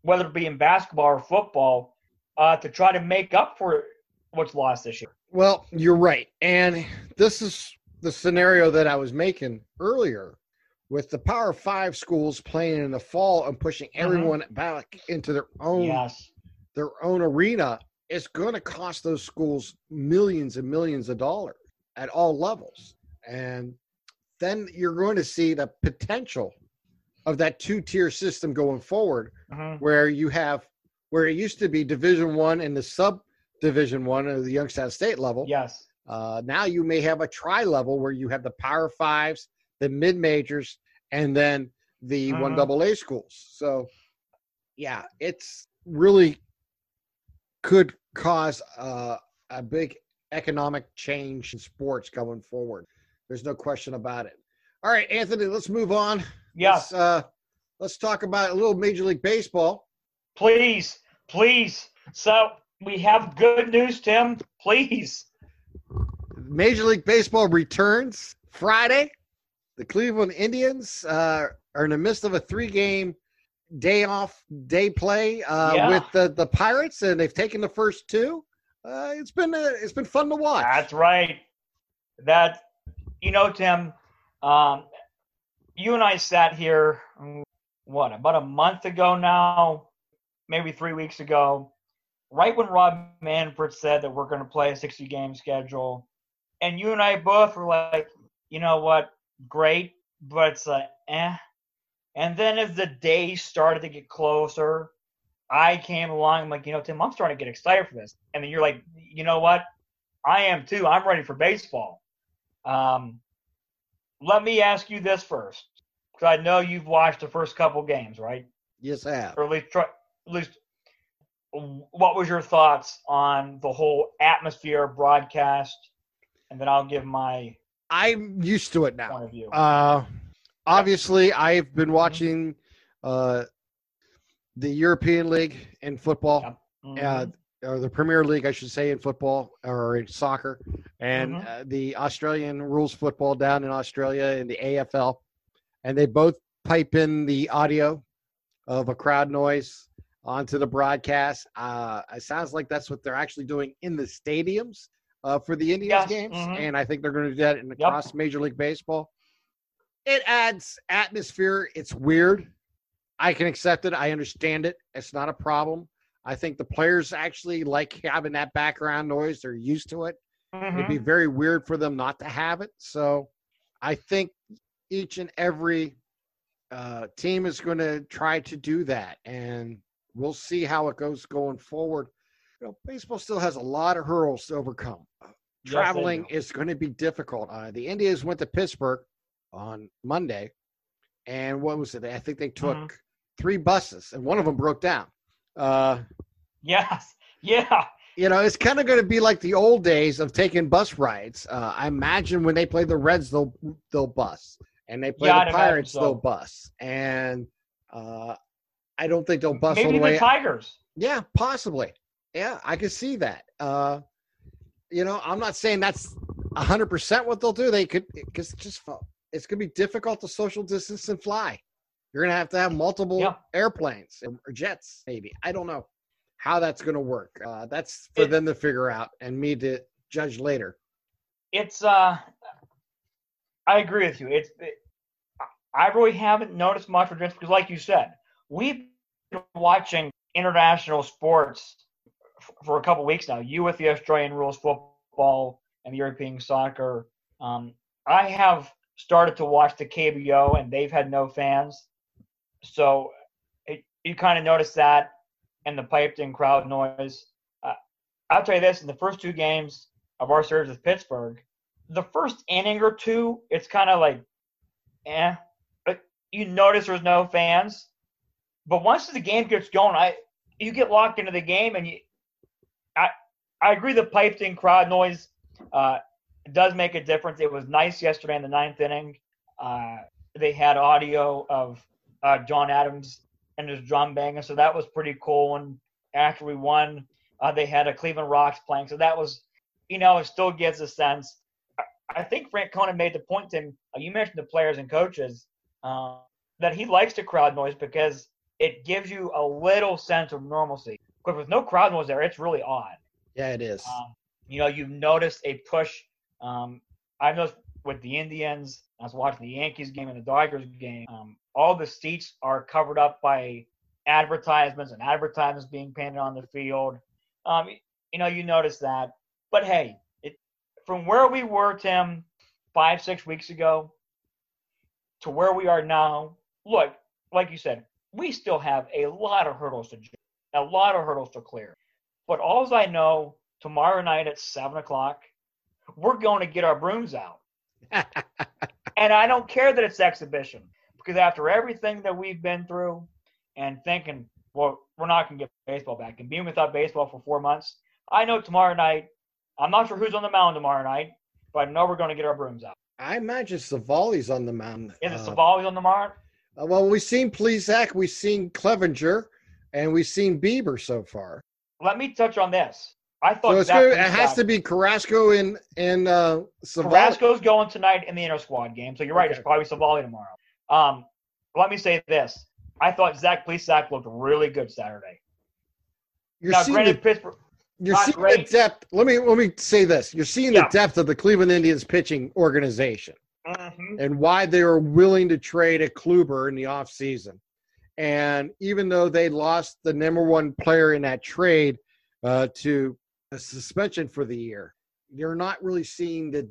S2: whether it be in basketball or football, uh, to try to make up for what's lost this year.
S1: Well, you're right. And this is the scenario that I was making earlier with the Power Five schools playing in the fall and pushing mm-hmm. everyone mm-hmm. back into their own yes. their own arena. It's going to cost those schools millions and millions of dollars at all levels. And then you're going to see the potential of that two tier system going forward, uh-huh. where you have where it used to be Division One and the sub Division One of the Youngstown State level.
S2: Yes.
S1: Uh, now you may have a tri level where you have the Power Fives, the mid majors, and then the uh-huh. one double A schools. So, yeah, it's really could cause uh, a big economic change in sports going forward. There's no question about it. All right, Anthony, let's move on.
S2: Yeah.
S1: Let's, uh, let's talk about a little Major League Baseball.
S2: Please, please. So we have good news, Tim. Please.
S1: Major League Baseball returns Friday. The Cleveland Indians uh, are in the midst of a three-game day off, day play uh,
S2: Yeah.
S1: with the, the Pirates, and they've taken the first two. Uh, it's been uh, it's been fun to watch.
S2: That's right. That you know, Tim. Um, you and I sat here. What about a month ago now? Maybe three weeks ago. Right when Rob Manfred said that we're going to play a 60 game schedule, and you and I both were like, you know what, great, but it's a eh. And then as the days started to get closer, I came along. I'm like, you know, Tim, I'm starting to get excited for this. And then you're like, you know what? I am too. I'm ready for baseball. Um, let me ask you this first, because I know you've watched the first couple games, right?
S1: Yes, I have.
S2: Or at least, try, at least, what was your thoughts on the whole atmosphere broadcast? And then I'll give my
S1: I'm used to it now.
S2: point of view.
S1: Uh, obviously, I've been watching uh, the European League in football,
S2: Mhm.
S1: uh, or the Premier League, I should say, in football or in soccer, and
S2: Mhm.
S1: uh, the Australian rules football down in Australia in the AFL, and they both pipe in the audio of a crowd noise onto the broadcast. Uh, it sounds like that's what they're actually doing in the stadiums uh, for the Indians
S2: Yes,
S1: games,
S2: mhm.
S1: and I think they're going to do that in
S2: Yep.
S1: across Major League Baseball. It adds atmosphere. It's weird. I can accept it. I understand it. It's not a problem. I think the players actually like having that background noise. They're used to it. It'd be
S2: Mhm.
S1: very weird for them not to have it. So I think each and every uh, team is going to try to do that. And we'll see how it goes going forward. You know, baseball still has a lot of hurdles to overcome.
S2: Yes,
S1: Traveling is going to be difficult. Uh, the Indians went to Pittsburgh on Monday. And what was it? I think they took
S2: Mhm.
S1: three buses, and one of them broke down. Uh,
S2: Yes. Yeah.
S1: you know, it's kind of going to be like the old days of taking bus rides. Uh, I imagine when they play the Reds, they'll they'll bus, and they play
S2: Yeah,
S1: the Pirates,
S2: so.
S1: they'll bus, and uh, I don't think they'll bus
S2: Maybe
S1: the
S2: the. Tigers.
S1: yeah, possibly. Yeah, I could see that. Uh, you know, I'm not saying that's hundred percent what they'll do. They could because just it's going to be difficult to social distance and fly. You're going to have to have multiple
S2: Yeah.
S1: airplanes or jets, maybe. I don't know how that's going to work. Uh, that's for
S2: It-
S1: them to figure out and me to judge later.
S2: it's uh I agree with you. It's it, I really haven't noticed much for because, like you said, we've been watching international sports f- for a couple weeks now. You with the Australian rules football and the European soccer. Um, I have started to watch the KBO, and they've had no fans, so it, you kind of notice that and the piped-in crowd noise. Uh, I'll tell you this: in the first two games of our series with Pittsburgh, the first inning or two, it's kind of like, eh. You notice there's no fans. But once the game gets going, I you get locked into the game, and you, I I agree the piped in crowd noise uh, does make a difference. It was nice yesterday in the ninth inning. Uh, they had audio of uh, John Adams and his drum banging, so that was pretty cool. And after we won, uh, they had a Cleveland Rocks playing, so that was you know, it still gives a sense. I, I think Francona made the point, Tim. Uh, you mentioned the players and coaches uh, that he likes the crowd noise because it gives you a little sense of normalcy. Because with no crowd noise there, it's really odd.
S1: Yeah, it is.
S2: Um, you know, you've noticed a push. Um, I've noticed with the Indians. I was watching the Yankees game and the Dodgers game. Um, all the seats are covered up by advertisements and advertisements being painted on the field. Um, you know, you notice that. But hey, it, from where we were, Tim, five, six weeks ago, to where we are now, look, like you said, we still have a lot of hurdles to a lot of hurdles to clear. But all I know, tomorrow night at seven o'clock, we're going to get our brooms out. and I don't care that it's exhibition because after everything that we've been through and thinking, well, we're not going to get baseball back. And being without baseball for four months, I know tomorrow night, I'm not sure who's on the mound tomorrow night, but I know we're going to get our brooms out.
S1: I imagine Civale's on the mound.
S2: Is it
S1: Uh,
S2: Civale on the mound?
S1: uh, well, we've seen Plesac, we've seen Clevinger, and we've seen Bieber so far.
S2: Let me touch on this. I thought
S1: So it's it has to be Carrasco and and uh, Civale.
S2: Carrasco's going tonight in the inter squad game, so you're right.
S1: Okay.
S2: It's probably Civale tomorrow. Um, let me say this: I thought Zach Plesac looked really good Saturday.
S1: You're
S2: now,
S1: seeing
S2: granted,
S1: the,
S2: Pittsburgh.
S1: you're seeing the depth. Let me let me say this: you're seeing
S2: Yeah.
S1: the depth of the Cleveland Indians pitching organization.
S2: Mhm.
S1: and why they were willing to trade a Kluber in the offseason. And even though they lost the number one player in that trade uh, to a suspension for the year, you're not really seeing the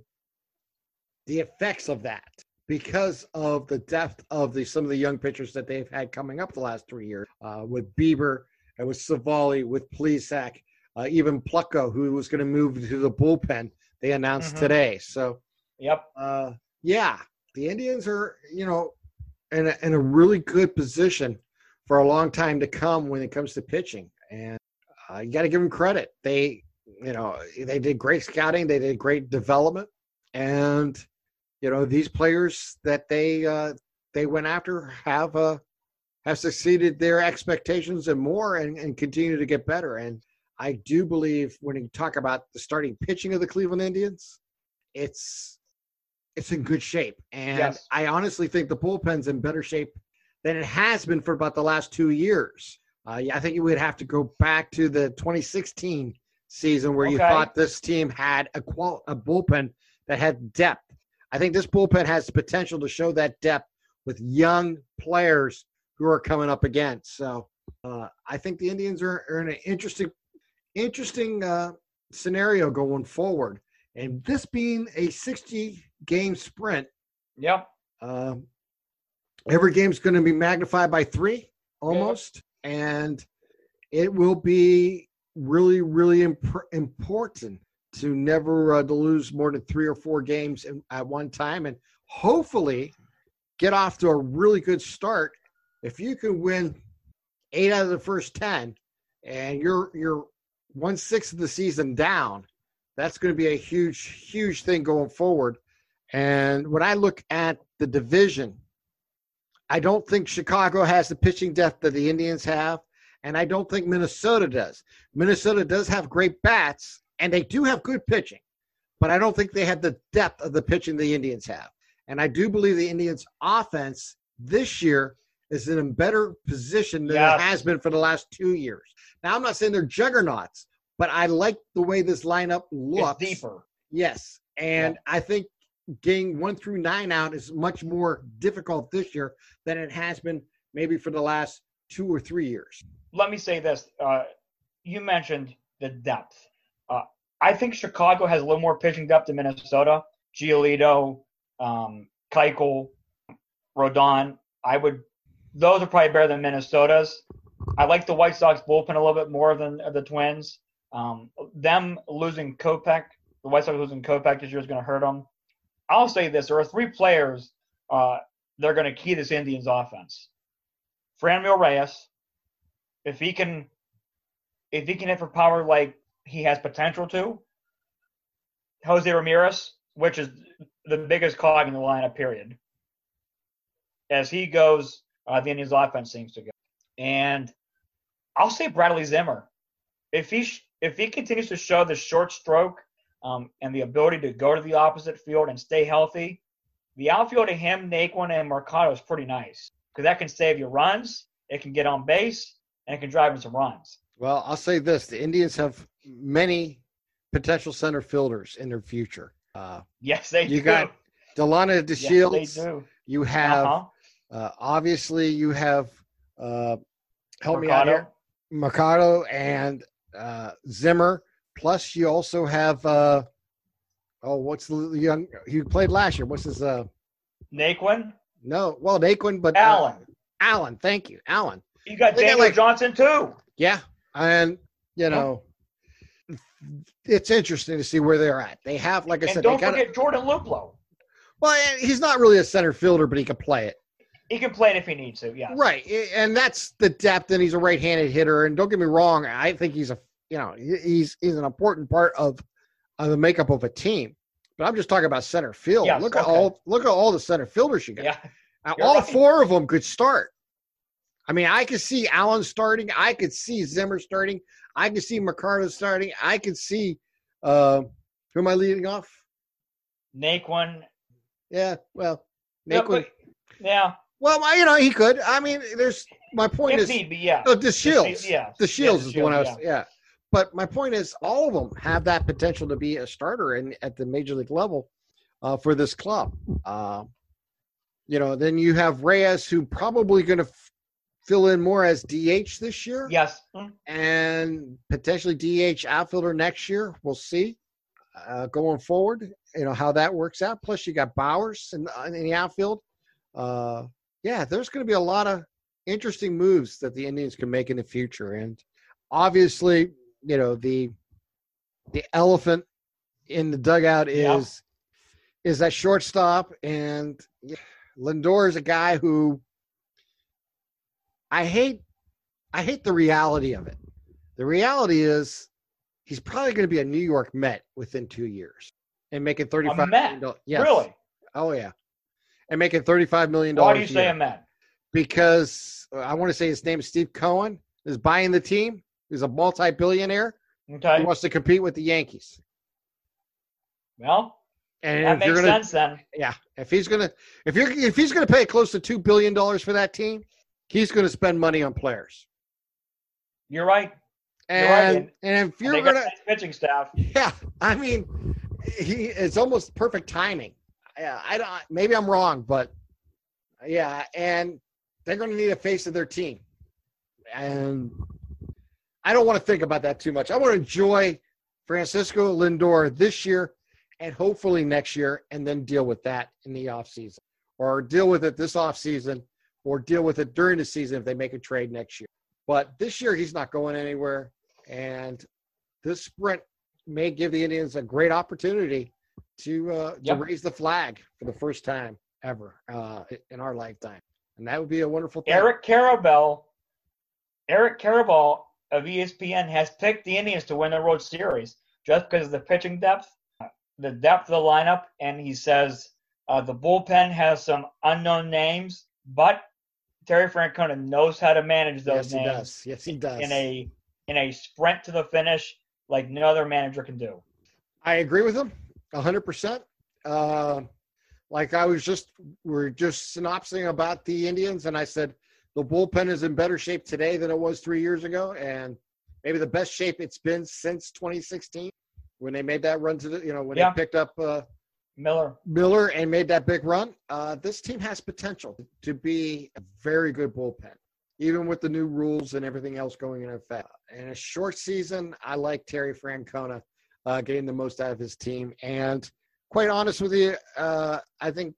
S1: the effects of that because of the depth of the some of the young pitchers that they've had coming up the last three years uh, with Bieber and with Civale, with Plesac, uh, even Plutko, who was going to move to the bullpen. They announced
S2: Mhm.
S1: today. So
S2: Yep.
S1: uh, yeah, the Indians are, you know, in a, in a really good position for a long time to come when it comes to pitching. And uh, you got to give them credit. They, you know, they did great scouting, they did great development, and you know these players that they uh, they went after have uh, have succeeded their expectations and more, and, and continue to get better. And I do believe when you talk about the starting pitching of the Cleveland Indians, it's it's in good shape. And
S2: Yes.
S1: I honestly think the bullpen's in better shape than it has been for about the last two years. Uh, yeah, I think you would have to go back to the 2016 season where you thought this team had a, qual- a bullpen that had depth. I think this bullpen has the potential to show that depth with young players who are coming up against. So uh, I think the Indians are, are in an interesting, interesting uh, scenario going forward. And this being a 60 game sprint,
S2: Yep.
S1: um, every game's going to be magnified by three almost, and it will be really, really imp- important to never uh, to lose more than three or four games in, at one time, and hopefully get off to a really good start. If you can win eight out of the first ten, and you're you're one sixth of the season down, that's going to be a huge, huge thing going forward. And when I look at the division, I don't think Chicago has the pitching depth that the Indians have, and I don't think Minnesota does. Minnesota does have great bats, and they do have good pitching, but I don't think they have the depth of the pitching the Indians have. And I do believe the Indians' offense this year is in a better position than it has been for the last two years. Now, I'm not saying they're juggernauts, but I like the way this lineup looks.
S2: It's deeper.
S1: Yes, and I think getting one through nine out is much more difficult this year than it has been maybe for the last two or three years.
S2: Let me say this. Uh, you mentioned the depth. Uh, I think Chicago has a little more pitching depth than Minnesota. Giolito, um, Keuchel, Rodon. I would. Those are probably better than Minnesota's. I like the White Sox bullpen a little bit more than the Twins. Um, them losing Kopech, the White Sox losing Kopech this year is going to hurt them. I'll say this: there are three players uh, that are going to key this Indians offense. Franmil Reyes, if he can, if he can hit for power like he has potential to. Jose Ramirez, which is the biggest cog in the lineup, period. As he goes, uh, the Indians' offense seems to go. And I'll say Bradley Zimmer. If he sh- if he continues to show the short stroke um, and the ability to go to the opposite field and stay healthy, the outfield of him, Naquin, and Mercado is pretty nice because that can save you runs, it can get on base, and it can drive in some runs.
S1: Well, I'll say this: the Indians have many potential center fielders in their future. Uh,
S2: Yes, they
S1: you
S2: do.
S1: got Delino
S2: yes,
S1: DeShields.
S2: they do.
S1: you have
S2: Uh-huh.
S1: uh, obviously you have uh, help me out
S2: Mercado.
S1: here, Mercado and uh, Zimmer. Plus, you also have uh, oh, what's the young? He played last year. What's his? Uh,
S2: Naquin,
S1: no, well, Naquin, but uh,
S2: Allen.
S1: Allen, thank you, Allen.
S2: You got Daniel
S1: like-
S2: Johnson too.
S1: Yeah, and you know, it's interesting to see where they're at. They have, like I
S2: and
S1: said,
S2: don't
S1: they got.
S2: forget Jordan Luplow.
S1: Well, he's not really a center fielder, but he can play it.
S2: he can play it if he needs to. Yeah.
S1: Right, and that's the depth, and he's a right-handed hitter. And don't get me wrong, I think he's a you know he's he's an important part of, of the makeup of a team. But I'm just talking about center field.
S2: Yes,
S1: look at all look at all the center fielders you got.
S2: Yeah.
S1: Now, all
S2: right.
S1: four of them could start. I mean, I could see Allen starting. I could see Zimmer starting. I could see McCarter starting. I could see uh, who am I leading off?
S2: Naquin.
S1: Yeah, well,
S2: Yeah,
S1: Naquin.
S2: but- yeah.
S1: well, you know, he could. I mean, there's my point
S2: If
S1: is
S2: be, yeah.
S1: oh, DeShields.
S2: Yeah.
S1: DeShields is the one I was.
S2: yeah.
S1: But my point is, all of them have that potential to be a starter in at the major league level uh, for this club. Uh, you know, then you have Reyes, who probably going to f- fill in more as DH this year,
S2: Yes.
S1: And potentially DH outfielder next year. We'll see uh, going forward. You know how that works out. Plus, you got Bauers in the, in the outfield. Uh, yeah, there's going to be a lot of interesting moves that the Indians can make in the future, and obviously, you know the the elephant in the dugout
S2: Yeah.
S1: is is that shortstop, and Lindor is a guy who I hate. I hate the reality of it. The reality is he's probably going to be a New York Met within two years and making thirty-five
S2: Met?
S1: million dollars. Yes.
S2: Really?
S1: Oh yeah, and making thirty-five million dollars.
S2: Why do you say a man?
S1: Because uh, I want to say his name is Steve Cohen is buying the team. He's a multi-billionaire.
S2: Okay.
S1: He wants to compete with the Yankees.
S2: Well,
S1: And
S2: that makes
S1: gonna,
S2: sense then.
S1: yeah, if he's gonna, if you're, if he's gonna pay close to two billion dollars for that team, he's gonna spend money on players.
S2: You're right.
S1: And
S2: You're right, and-
S1: and if you're gonna,
S2: nice pitching staff.
S1: Yeah, I mean, he it's almost perfect timing. Yeah, I don't. Maybe I'm wrong, but yeah, and they're going to need a face of their team, and I don't want to think about that too much. I want to enjoy Francisco Lindor this year, and hopefully next year, and then deal with that in the off season, or deal with it this off season, or deal with it during the season if they make a trade next year. But this year, he's not going anywhere, and this sprint may give the Indians a great opportunity to uh,
S2: Yep.
S1: to raise the flag for the first time ever uh, in our lifetime, and that would be a wonderful thing.
S2: Eric Karabell, Eric Karabell of ESPN has picked the Indians to win the World Series just because of the pitching depth, the depth of the lineup, and he says uh, the bullpen has some unknown names, but Terry Francona knows how to manage those
S1: yes, he does. Yes, he does.
S2: in a in a sprint to the finish like no other manager can do.
S1: I agree with him, hundred percent. Uh, like I was just, we're just synopsing about the Indians, and I said the bullpen is in better shape today than it was three years ago, and maybe the best shape it's been since 2016 when they made that run to the, you know, when
S2: Yeah.
S1: they picked up uh,
S2: Miller,
S1: Miller and made that big run. Uh, this team has potential to be a very good bullpen, even with the new rules and everything else going in effect. In a short season, I like Terry Francona uh, getting the most out of his team. And quite honest with you, uh, I think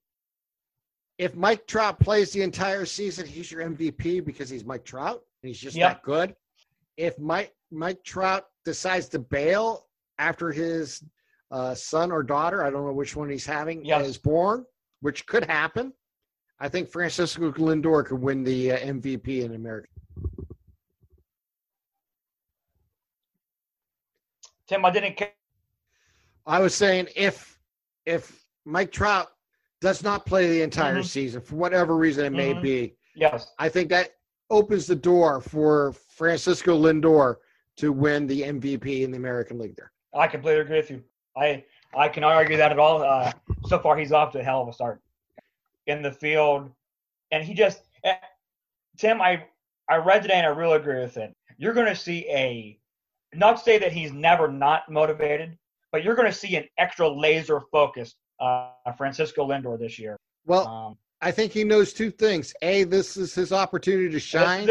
S1: if Mike Trout plays the entire season, he's your MVP because he's Mike Trout and he's just
S2: Yep.
S1: that good. If Mike Mike Trout decides to bail after his uh, son or daughter, I don't know which one he's having,
S2: Yes.
S1: is born, which could happen. I think Francisco Lindor could win the uh, MVP in America.
S2: Tim, I didn't. ca-
S1: I was saying if if Mike Trout does not play the entire
S2: Mhm.
S1: season for whatever reason it may
S2: Mhm.
S1: be,
S2: Yes,
S1: I think that opens the door for Francisco Lindor to win the MVP in the American League. There,
S2: I completely agree with you. I I cannot argue that at all. Uh, so far, he's off to a hell of a start in the field, and he just eh, Tim. I I read today, and I really agree with it. You're going to see a not to say that he's never not motivated, but you're going to see an extra laser focused uh, Francisco Lindor this year.
S1: well,
S2: Um,
S1: I think he knows two things: a, this is his opportunity to shine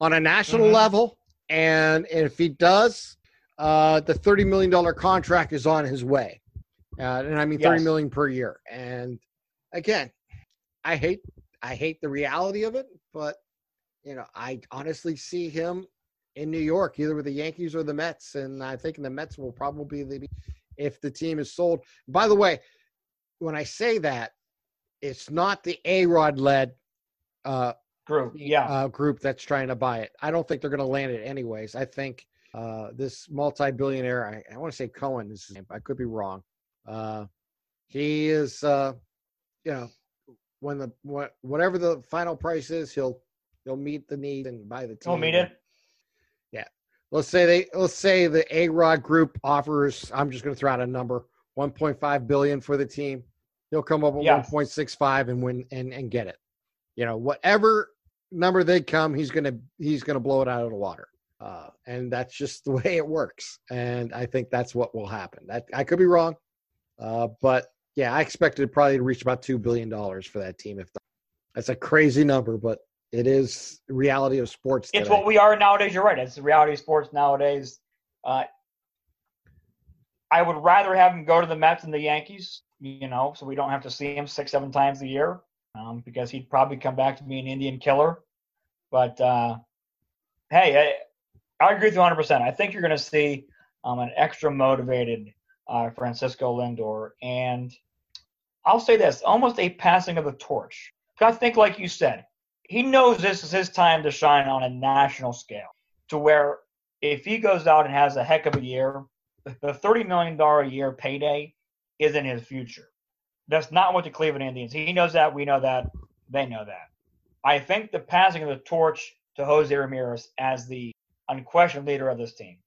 S1: on a national
S2: Mhm.
S1: level, and if he does, uh, the thirty million dollar contract is on his way, uh, and I mean thirty
S2: Yes.
S1: million per year. And again, I hate I hate the reality of it, but you know I honestly see him in New York, either with the Yankees or the Mets, and I think the Mets will probably be if the team is sold. By the way, when I say that, it's not the A Rod led uh,
S2: Group, yeah.
S1: uh, group that's trying to buy it. I don't think they're going to land it anyways. I think uh, this multi-billionaire, I, I want to say Cohen is his name. I could be wrong. Uh, he is, uh, you know, when the what, whatever the final price is, he'll he'll meet the need and buy the team.
S2: He'll meet it. Yeah.
S1: Let's say they let's say the A Rod Group offers. I'm just going to throw out a number: 1.5 billion for the team. He'll come up with
S2: Yes.
S1: 1.65 and win and and get it. You know, whatever number they come, he's gonna he's gonna blow it out of the water. Uh, and that's just the way it works. And I think that's what will happen. That I could be wrong, uh, but yeah, I expected it probably to reach about two billion dollars for that team. If that's a crazy number, but it is reality of sports.
S2: It's what we are nowadays. You're right. It's the reality of sports nowadays. Uh, I would rather have him go to the Mets than the Yankees, you know, so we don't have to see him six, seven times a year, um, because he'd probably come back to be an Indian killer. But uh, hey, I, I agree with you 100. percent I think you're going to see um, an extra motivated uh, Francisco Lindor, and I'll say this: almost a passing of the torch. I think, like you said, he knows this is his time to shine on a national scale to where if he goes out and has a heck of a year, the $30 million a year payday is in his future. That's not what the Cleveland Indians. He knows that. We know that. They know that. I think the passing of the torch to Jose Ramirez as the unquestioned leader of this team.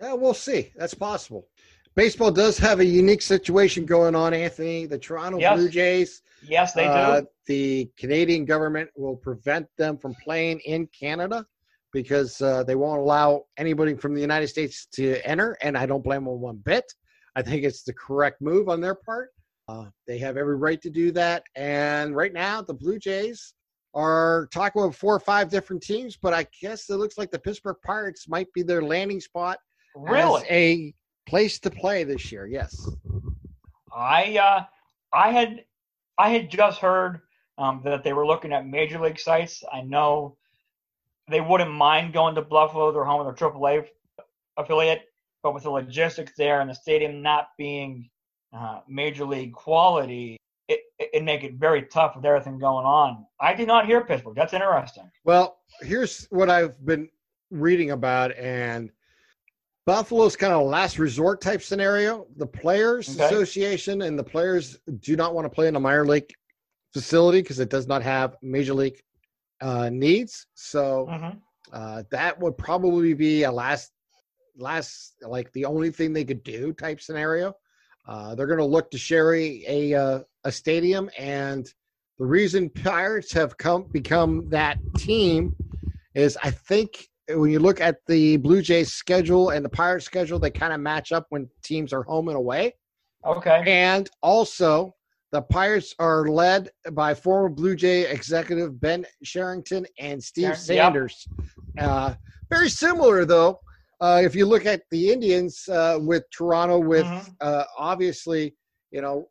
S1: Yeah, we'll see. That's possible. Baseball does have a unique situation going on, Anthony. The Toronto
S2: Yes.
S1: Blue Jays,
S2: Yes, they do.
S1: uh, the Canadian government will prevent them from playing in Canada because uh, they won't allow anybody from the United States to enter, and I don't blame them one bit. I think it's the correct move on their part. Uh, they have every right to do that, and right now the Blue Jays are talking with four or five different teams, but I guess it looks like the Pittsburgh Pirates might be their landing spot
S2: really?
S1: as a place to play this year. Yes.
S2: I uh, I had I had just heard um, that they were looking at major league sites. I know they wouldn't mind going to Buffalo, their home of their AAA affiliate, but with the logistics there and the stadium not being uh, major league quality, it it make it very tough with everything going on. I did not hear Pittsburgh. That's interesting.
S1: Well, here's what I've been reading about, and Buffalo's kind of last resort type scenario. The Players
S2: Okay.
S1: Association and the players do not want to play in a minor league facility because it does not have major league uh, needs. So
S2: hmm
S1: uh, that would probably be a last, last like the only thing they could do type scenario. Uh, they're going to look to share a a, uh, a stadium, and the reason Pirates have come become that team is I think when you look at the Blue Jays schedule and the Pirates schedule, they kind of match up when teams are home and away.
S2: Okay.
S1: And also, the Pirates are led by former Blue Jay executive Ben Cherington and Steve
S2: Yep.
S1: Sanders. Uh, very similar, though. Uh, if you look at the Indians uh, with Toronto, with
S2: Mhm.
S1: uh, obviously, you know,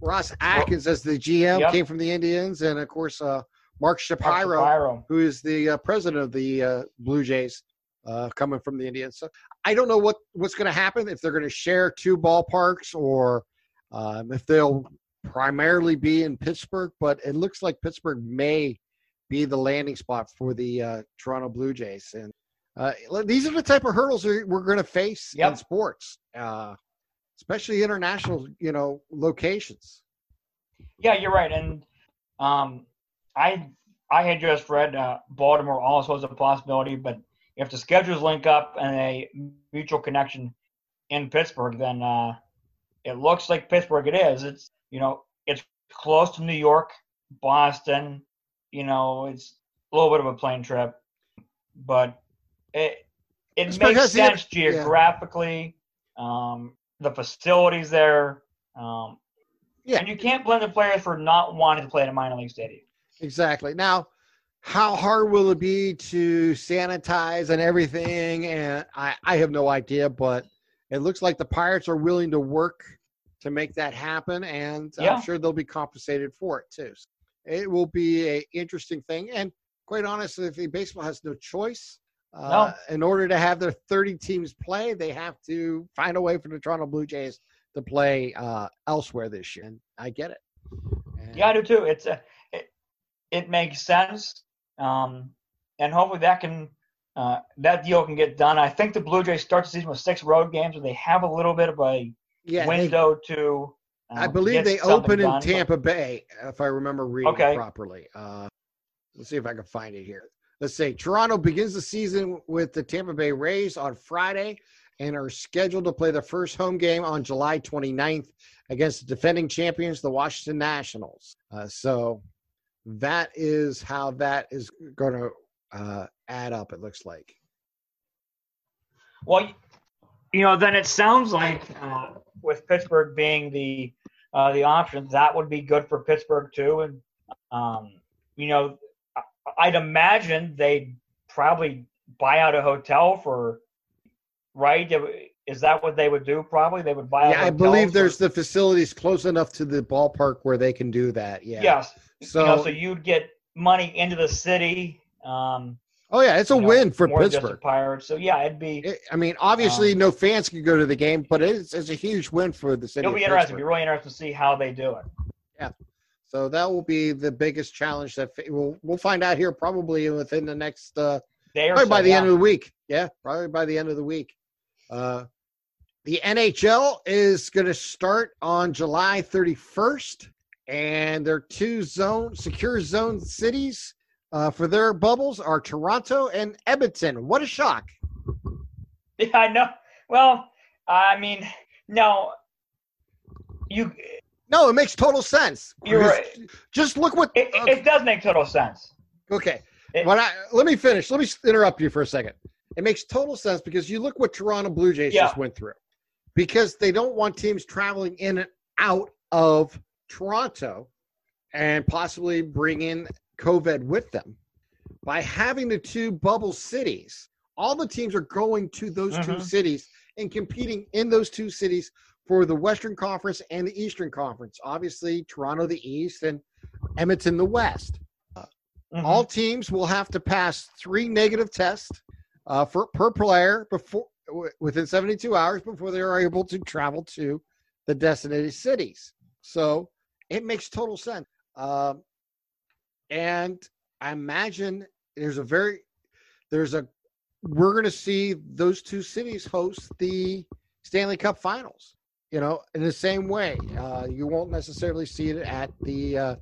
S1: Ross Atkins as the GM
S2: Yep.
S1: came from the Indians, and of course, uh, Mark
S2: Mark
S1: Shapiro,
S2: Shapiro.
S1: who is the uh, president of the uh, Blue Jays, uh, coming from the Indians. So I don't know what what's going to happen if they're going to share two ballparks or um, if they'll primarily be in Pittsburgh. But it looks like Pittsburgh may be the landing spot for the uh, Toronto Blue Jays, and uh, these are the type of hurdles we're going to face in sports, uh, especially international, you know, locations.
S2: Yeah, you're right. And um, I I had just read uh, Baltimore also was a possibility, but if the schedules link up and a mutual connection in Pittsburgh, then uh, it looks like Pittsburgh. It is. It's you know it's close to New York, Boston. You know it's a little bit of a plane trip, but it it makes sense
S1: yeah.
S2: geographically. Um, the facilities there. Um,
S1: Yeah.
S2: and you can't blame the players for not wanting to play in a minor league stadium.
S1: Exactly. Now, how hard will it be to sanitize and everything? And I, I have no idea, but it looks like the Pirates are willing to work to make that happen, and
S2: Yeah.
S1: I'm sure they'll be compensated for it too. It will be a interesting thing, and quite honestly, if the baseball has no choice. Uh, In order to have their 30 teams play, they have to find a way for the Toronto Blue Jays to play uh, elsewhere this year. And I get it. And-
S2: Yeah, I do too. It's a, it, it makes sense, um, and hopefully that can uh, that deal can get done. I think the Blue Jays start the season with six road games, and they have a little bit of a
S1: Yeah, they-
S2: window to. Um,
S1: I believe they open in
S2: done, but-
S1: Tampa Bay, if I remember reading
S2: Okay.
S1: properly. Uh, let's see if I can find it here. Let's say Toronto begins the season with the Tampa Bay Rays on Friday and are scheduled to play their first home game on July 29th against the defending champions, the Washington Nationals. Uh, so that is how that is going to uh, add up, it looks like.
S2: Well, you know, then it sounds like uh, with Pittsburgh being the uh, the option, that would be good for Pittsburgh too. And um, you know, I'd imagine they'd probably buy out a hotel for right. Is that what they would do? Probably they would buy. out
S1: Yeah, I believe
S2: for-
S1: there's the facilities close enough to the ballpark where they can do that. Yeah.
S2: yes.
S1: So,
S2: you know, so you'd get money into the city. Um,
S1: oh yeah, it's a
S2: know,
S1: win for
S2: more than just the
S1: Pittsburgh.
S2: Pirates. So yeah, it'd be
S1: It- I mean, obviously,
S2: Um,
S1: no fans can go to the game, but it's, it's a huge win for the city.
S2: it'll be interesting. It'll be really interesting to see how they do it.
S1: So that will be the biggest challenge that fa- we'll we'll find out here probably within the next uh,
S2: are
S1: probably
S2: so,
S1: by the
S2: yeah.
S1: end of the week. Yeah, probably by the end of the week. Uh, the NHL is going to start on July 31st, and their two zone secure zone cities uh, for their bubbles are Toronto and Edmonton. What a shock!
S2: Yeah, I know. Well, I mean, no, you.
S1: No, it makes total sense.
S2: You're right.
S1: Just look what.
S2: It, it- it does make total sense.
S1: Okay.
S2: It-
S1: When I let me finish. Let me interrupt you for a second. It makes total sense because you look what Toronto Blue Jays
S2: Yeah.
S1: just went through. Because they don't want teams traveling in and out of Toronto and possibly bring in COVID with them. By having the two bubble cities, all the teams are going to those two
S2: Mhm.
S1: cities and competing in those two cities for the Western Conference and the Eastern Conference. Obviously, Toronto the East and Edmonton the West.
S2: Mhm.
S1: All teams will have to pass three negative tests uh, for per player before w- within 72 hours before they are able to travel to the designated cities. So it makes total sense. Um, and I imagine there's a very there's a we're going to see those two cities host the Stanley Cup Finals. You know, in the same way, uh, you won't necessarily see it at the uh,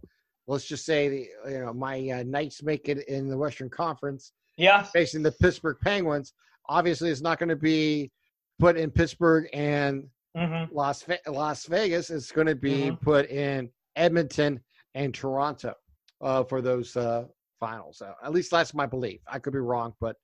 S1: let's just say the you know my uh, Knights make it in the Western Conference
S2: yeah,
S1: facing the Pittsburgh Penguins. Obviously, it's not going to be put in Pittsburgh and
S2: hmm
S1: Las Ve- Las Vegas. It's going to be
S2: Mhm.
S1: put in Edmonton and Toronto uh, for those uh, finals. Uh, at least that's my belief. I could be wrong, but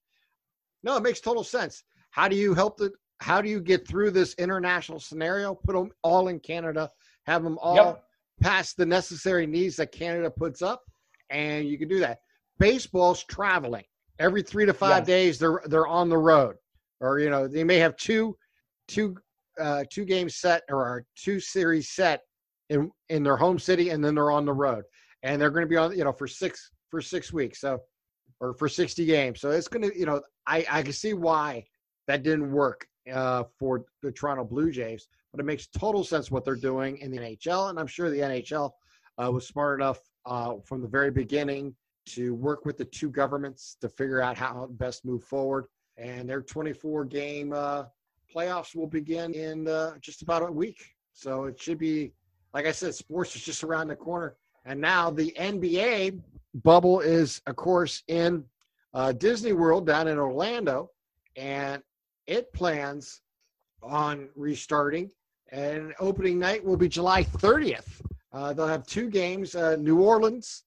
S1: no, it makes total sense. How do you help the? How do you get through this international scenario? Put them all in Canada. Have them all
S2: Yep.
S1: pass the necessary needs that Canada puts up, and you can do that. Baseball's traveling every three to five
S2: Yes.
S1: days. They're they're on the road, or you know they may have two two uh, two games set or two series set in in their home city, and then they're on the road, and they're going to be on you know for six for six weeks, so or for sixty games. So it's going to you know I I can see why that didn't work uh, for the Toronto Blue Jays, but it makes total sense what they're doing in the NHL, and I'm sure the NHL uh, was smart enough uh, from the very beginning to work with the two governments to figure out how best move forward. And their 24 game uh, playoffs will begin in uh, just about a week. So it should be, like I said, sports is just around the corner. And now the NBA bubble is, of course, in uh, Disney World down in Orlando, and it plans on restarting. And opening night will be July 30th. Uh, they'll have two games: uh, New Orleans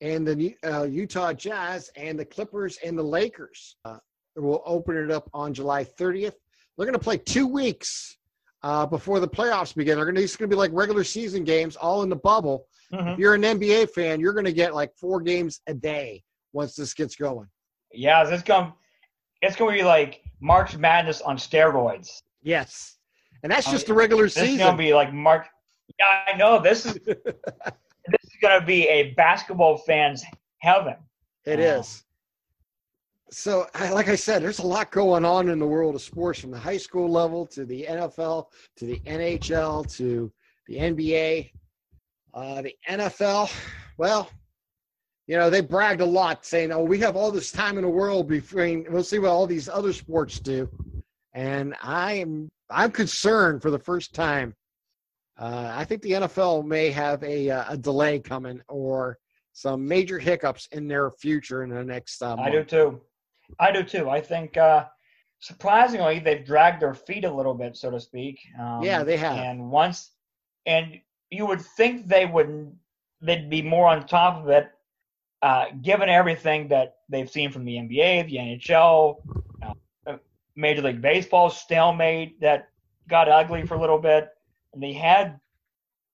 S1: and the uh, Utah Jazz, and the Clippers and the Lakers. Uh, will open it up on July 30th. They're going to play two weeks uh, before the playoffs begin. They're going to. It's going to be like regular season games, all in the bubble.
S2: hmm
S1: If you're an NBA fan, you're going to get like four games a day once this gets going.
S2: Yeah, it's going. It's going to be like March Madness on steroids.
S1: Yes, and that's just the regular season.
S2: This is going to be like March. Yeah, I know. This is this is going to be a basketball fan's heaven.
S1: It
S2: Wow.
S1: is. So, I, like I said, there's a lot going on in the world of sports from the high school level to the NFL to the NHL to the NBA. Uh, the NFL, well, you know, they bragged a lot saying, "Oh, we have all this time in the world between. We'll see what all these other sports do." And I am I'm concerned for the first time. Uh, I think the NFL may have a, uh, a delay coming or some major hiccups in their future in the next. Uh,
S2: I do too. I do too. I think uh, surprisingly they've dragged their feet a little bit, so to speak.
S1: Um, yeah, they have.
S2: And once, and you would think they would they'd be more on top of it, uh, given everything that they've seen from the NBA, the NHL, uh, Major League Baseball stalemate that got ugly for a little bit, and they had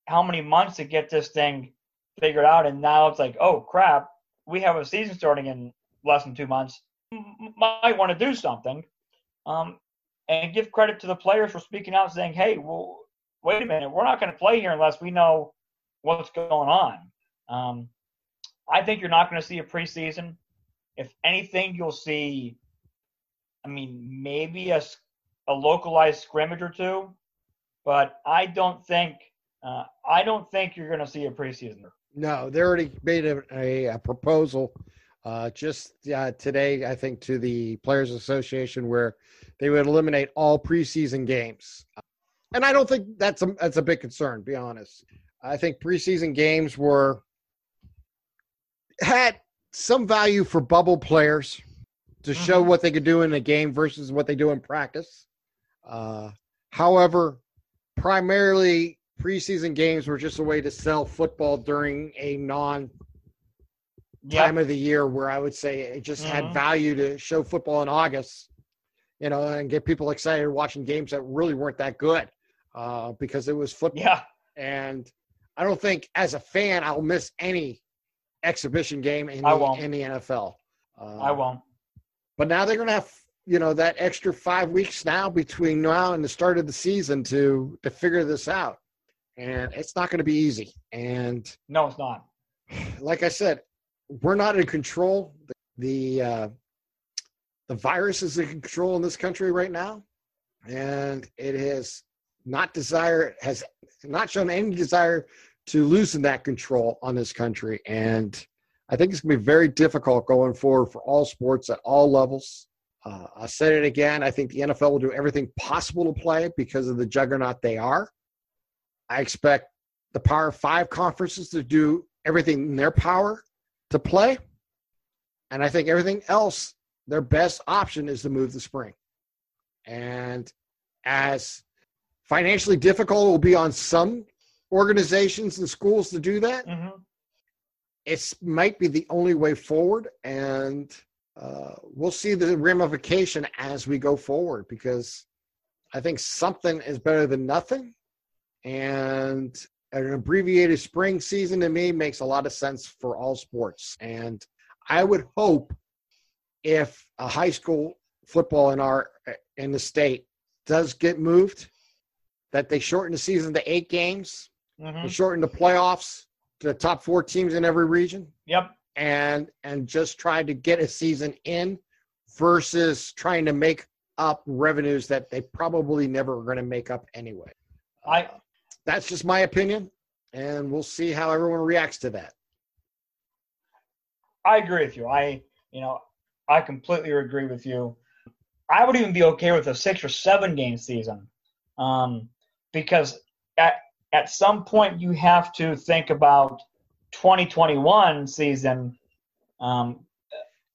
S2: how many months to get this thing figured out, and now it's like, oh crap, we have a season starting in less than two months. Might want to do something, um, and give credit to the players for speaking out, saying, hey, well, wait a minute, we're not going to play here unless we know what's going on. Um, I think you're not going to see a preseason. If anything, you'll see. I mean, maybe a a localized scrimmage or two, but I don't think uh, I don't think you're going to see a preseason.
S1: No, they already made a, a, a proposal uh, just uh, today, I think, to the Players Association where they would eliminate all preseason games, and I don't think that's a that's a big concern. Be honest, I think preseason games were had some value for bubble players to show mm-hmm. what they could do in a game versus what they do in practice. Uh, however, primarily preseason games were just a way to sell football during a non yep. time of the year where I would say it just mm-hmm. had value to show football in August, you know, and get people excited watching games that really weren't that good uh, because it was football.
S2: Yeah.
S1: And I don't think as a fan I'll miss any exhibition game in the, in the NFL.
S2: Uh, I won't.
S1: But now they're going to have you know that extra five weeks now between now and the start of the season to to figure this out, and it's not going to be easy. And
S2: no, it's not.
S1: Like I said, we're not in control. The the, uh, the virus is in control in this country right now, and it has not desire has not shown any desire to loosen that control on this country. And I think it's going to be very difficult going forward for all sports at all levels. Uh, I said it again. I think the NFL will do everything possible to play because of the juggernaut they are. I expect the Power Five conferences to do everything in their power to play. And I think everything else, their best option is to move the spring. And as financially difficult it will be on some organizations and schools to do that. Mm-hmm. It might be the only way forward, and uh, we'll see the ramification as we go forward because I think something is better than nothing, and an abbreviated spring season to me makes a lot of sense for all sports. And I would hope if a high school football in our in the state does get moved, that they shorten the season to eight games mm-hmm. shorten the playoffs to the top four teams in every region.
S2: Yep.
S1: And and just try to get a season in versus trying to make up revenues that they probably never are going to make up anyway.
S2: I uh,
S1: that's just my opinion, and we'll see how everyone reacts to that.
S2: I agree with you. I you know I completely agree with you. I would even be okay with a six or seven game season, um, because at at some point you have to think about 2021 season. Um,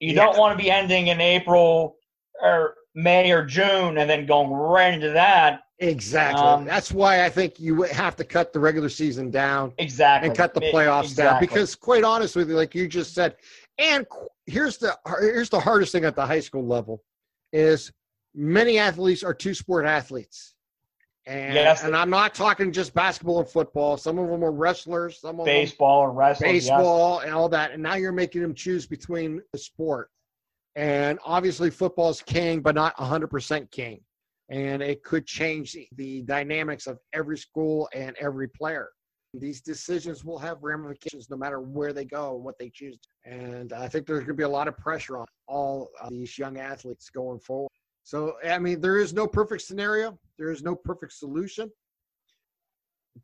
S2: you yeah. don't want to be ending in April or May or June and then going right into that.
S1: Exactly. Um, That's why I think you have to cut the regular season down.
S2: Exactly.
S1: And cut the playoffs exactly. down because, quite honestly, like you just said, and here's the here's the hardest thing at the high school level is many athletes are two sport athletes. And, yes. and I'm not talking just basketball and football. Some of them are wrestlers. Some of
S2: baseball
S1: them,
S2: and wrestling,
S1: baseball yes. and all that. And now you're making them choose between the sport. And obviously, football is king, but not 100% king. And it could change the dynamics of every school and every player. These decisions will have ramifications no matter where they go and what they choose. And I think there's going to be a lot of pressure on all these young athletes going forward. So, I mean, there is no perfect scenario, there is no perfect solution.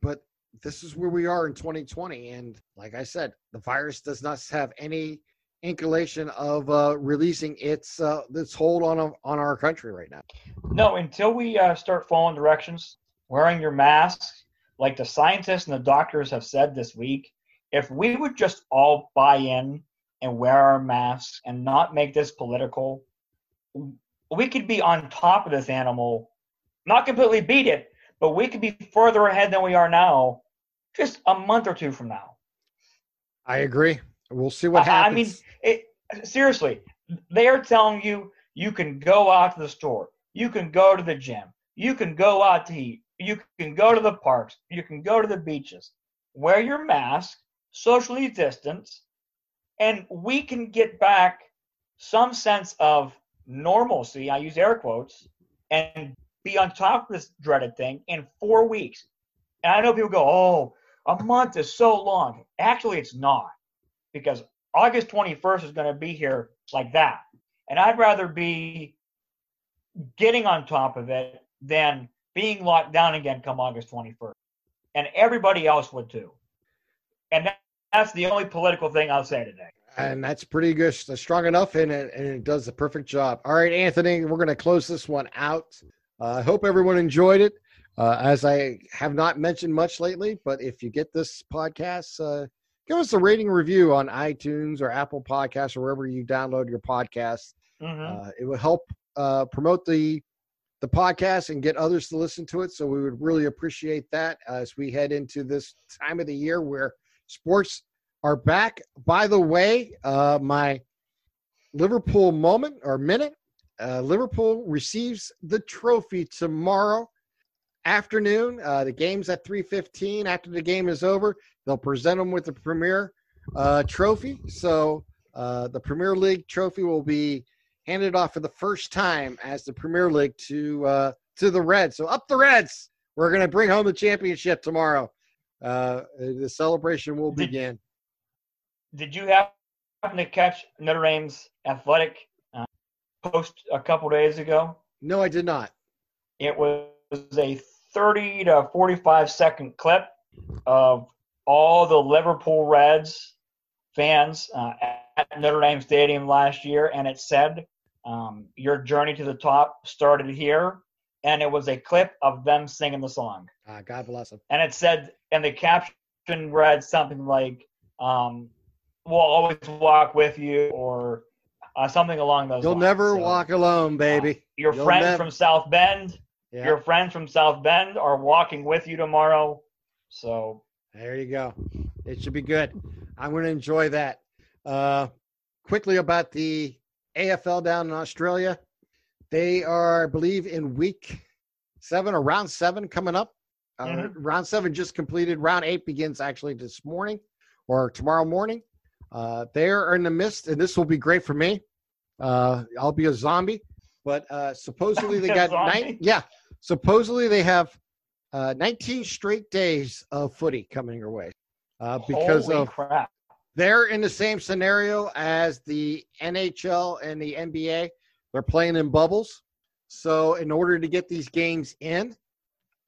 S1: But this is where we are in 2020. And like I said, the virus does not have any inclination of uh, releasing its uh, its hold on on our country right now.
S2: No, until we uh, start following directions, wearing your masks, like the scientists and the doctors have said this week. If we would just all buy in and wear our masks and not make this political, we could be on top of this animal, not completely beat it, but we could be further ahead than we are now, just a month or two from now.
S1: I agree. We'll see what happens.
S2: I mean, it, seriously, they are telling you you can go out to the store, you can go to the gym, you can go out to eat, you can go to the parks, you can go to the beaches, wear your mask, socially distance, and we can get back some sense of normalcy. I use air quotes and be on top of this dreaded thing in four weeks. And I know people go, oh, a month is so long. Actually, it's not because August 21st is going to be here like that. And I'd rather be getting on top of it than being locked down again come August 21st. And everybody else would too. And that's the only political thing I'll say today.
S1: And that's pretty good, strong enough, and it, and it does the perfect job. All right, Anthony, we're going to close this one out. Uh, I hope everyone enjoyed it. Uh, as I have not mentioned much lately, but if you get this podcast, uh, give us a rating review on iTunes or Apple Podcasts or wherever you download your podcasts. Mm-hmm. Uh, it will help uh, promote the the podcast and get others to listen to it. So we would really appreciate that as we head into this time of the year where sports are back. By the way, uh, my Liverpool moment or minute. Uh, Liverpool receives the trophy tomorrow afternoon. Uh, the game's at 3:15. After the game is over, they'll present them with the Premier uh, Trophy. So uh, the Premier League trophy will be handed off for the first time as the Premier League to uh, to the Reds. So up the Reds! We're going to bring home the championship tomorrow. Uh, the celebration will begin.
S2: Did, you happen to catch Notre Dame's athletic uh, post a couple days ago?
S1: No, I did not.
S2: It was a 30 to 45 second clip of all the Liverpool Reds fans uh, at Notre Dame Stadium last year, and it said, um, "Your journey to the top started here," and it was a clip of them singing the song.
S1: Uh, God bless them.
S2: And it said, and the caption read something like, um, "We'll always walk with you," or uh, something along those. Lines.
S1: You'll
S2: lines.
S1: never so, walk alone, baby. Uh,
S2: your
S1: You'll
S2: friends from South Bend yeah. Your friends from South Bend are walking with you tomorrow. So
S1: there you go. It should be good. I'm going to enjoy that. Uh, quickly about the AFL down in Australia. They are, I believe, in week seven or round seven coming up. Uh, mm-hmm. Round seven just completed. Round eight begins actually this morning or tomorrow morning. Uh, they are in the midst, and this will be great for me. Uh, I'll be a zombie, but uh, supposedly they got nine. Yeah, supposedly they have uh, 19 straight days of footy coming your way uh, because
S2: Holy
S1: of
S2: crap.
S1: they're in the same scenario as the NHL and the NBA. They're playing in bubbles. So in order to get these games in,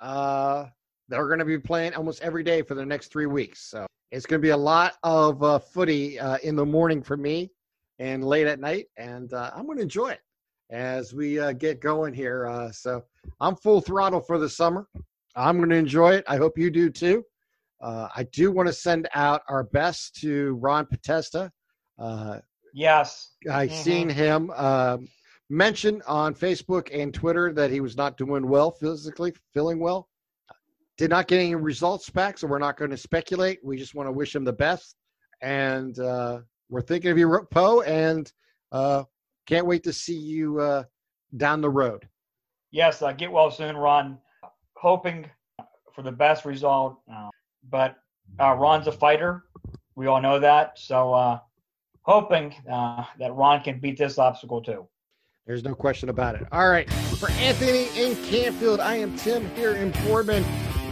S1: uh, they're going to be playing almost every day for the next three weeks. So it's going to be a lot of uh, footy uh, in the morning for me and late at night, and uh, I'm going to enjoy it as we uh, get going here. Uh, so I'm full throttle for the summer. I'm going to enjoy it. I hope you do too. Uh, I do want to send out our best to Ron Potesta. Uh,
S2: yes.
S1: I mm-hmm. seen him um, mention on Facebook and Twitter that he was not doing well physically, feeling well. Did not get any results back, so we're not going to speculate. We just want to wish him the best. And uh, we're thinking of you, Poe, and uh, can't wait to see you uh, down the road.
S2: Yes, uh, get well soon, Ron. Hoping for the best result, uh, but uh, Ron's a fighter. We all know that. So uh, hoping uh, that Ron can beat this obstacle too.
S1: There's no question about it. All right, for Anthony in Canfield, I am Tim here in Boardman.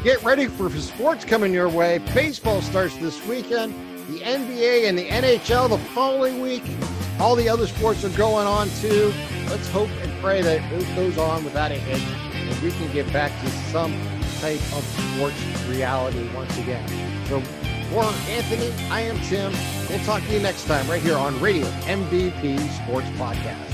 S1: Get ready for sports coming your way. Baseball starts this weekend. The NBA and the NHL the following week. All the other sports are going on too. Let's hope and pray that it goes on without a hitch and we can get back to some type of sports reality once again. So for Anthony, I am Tim. We'll talk to you next time right here on Radio MVP Sports Podcast.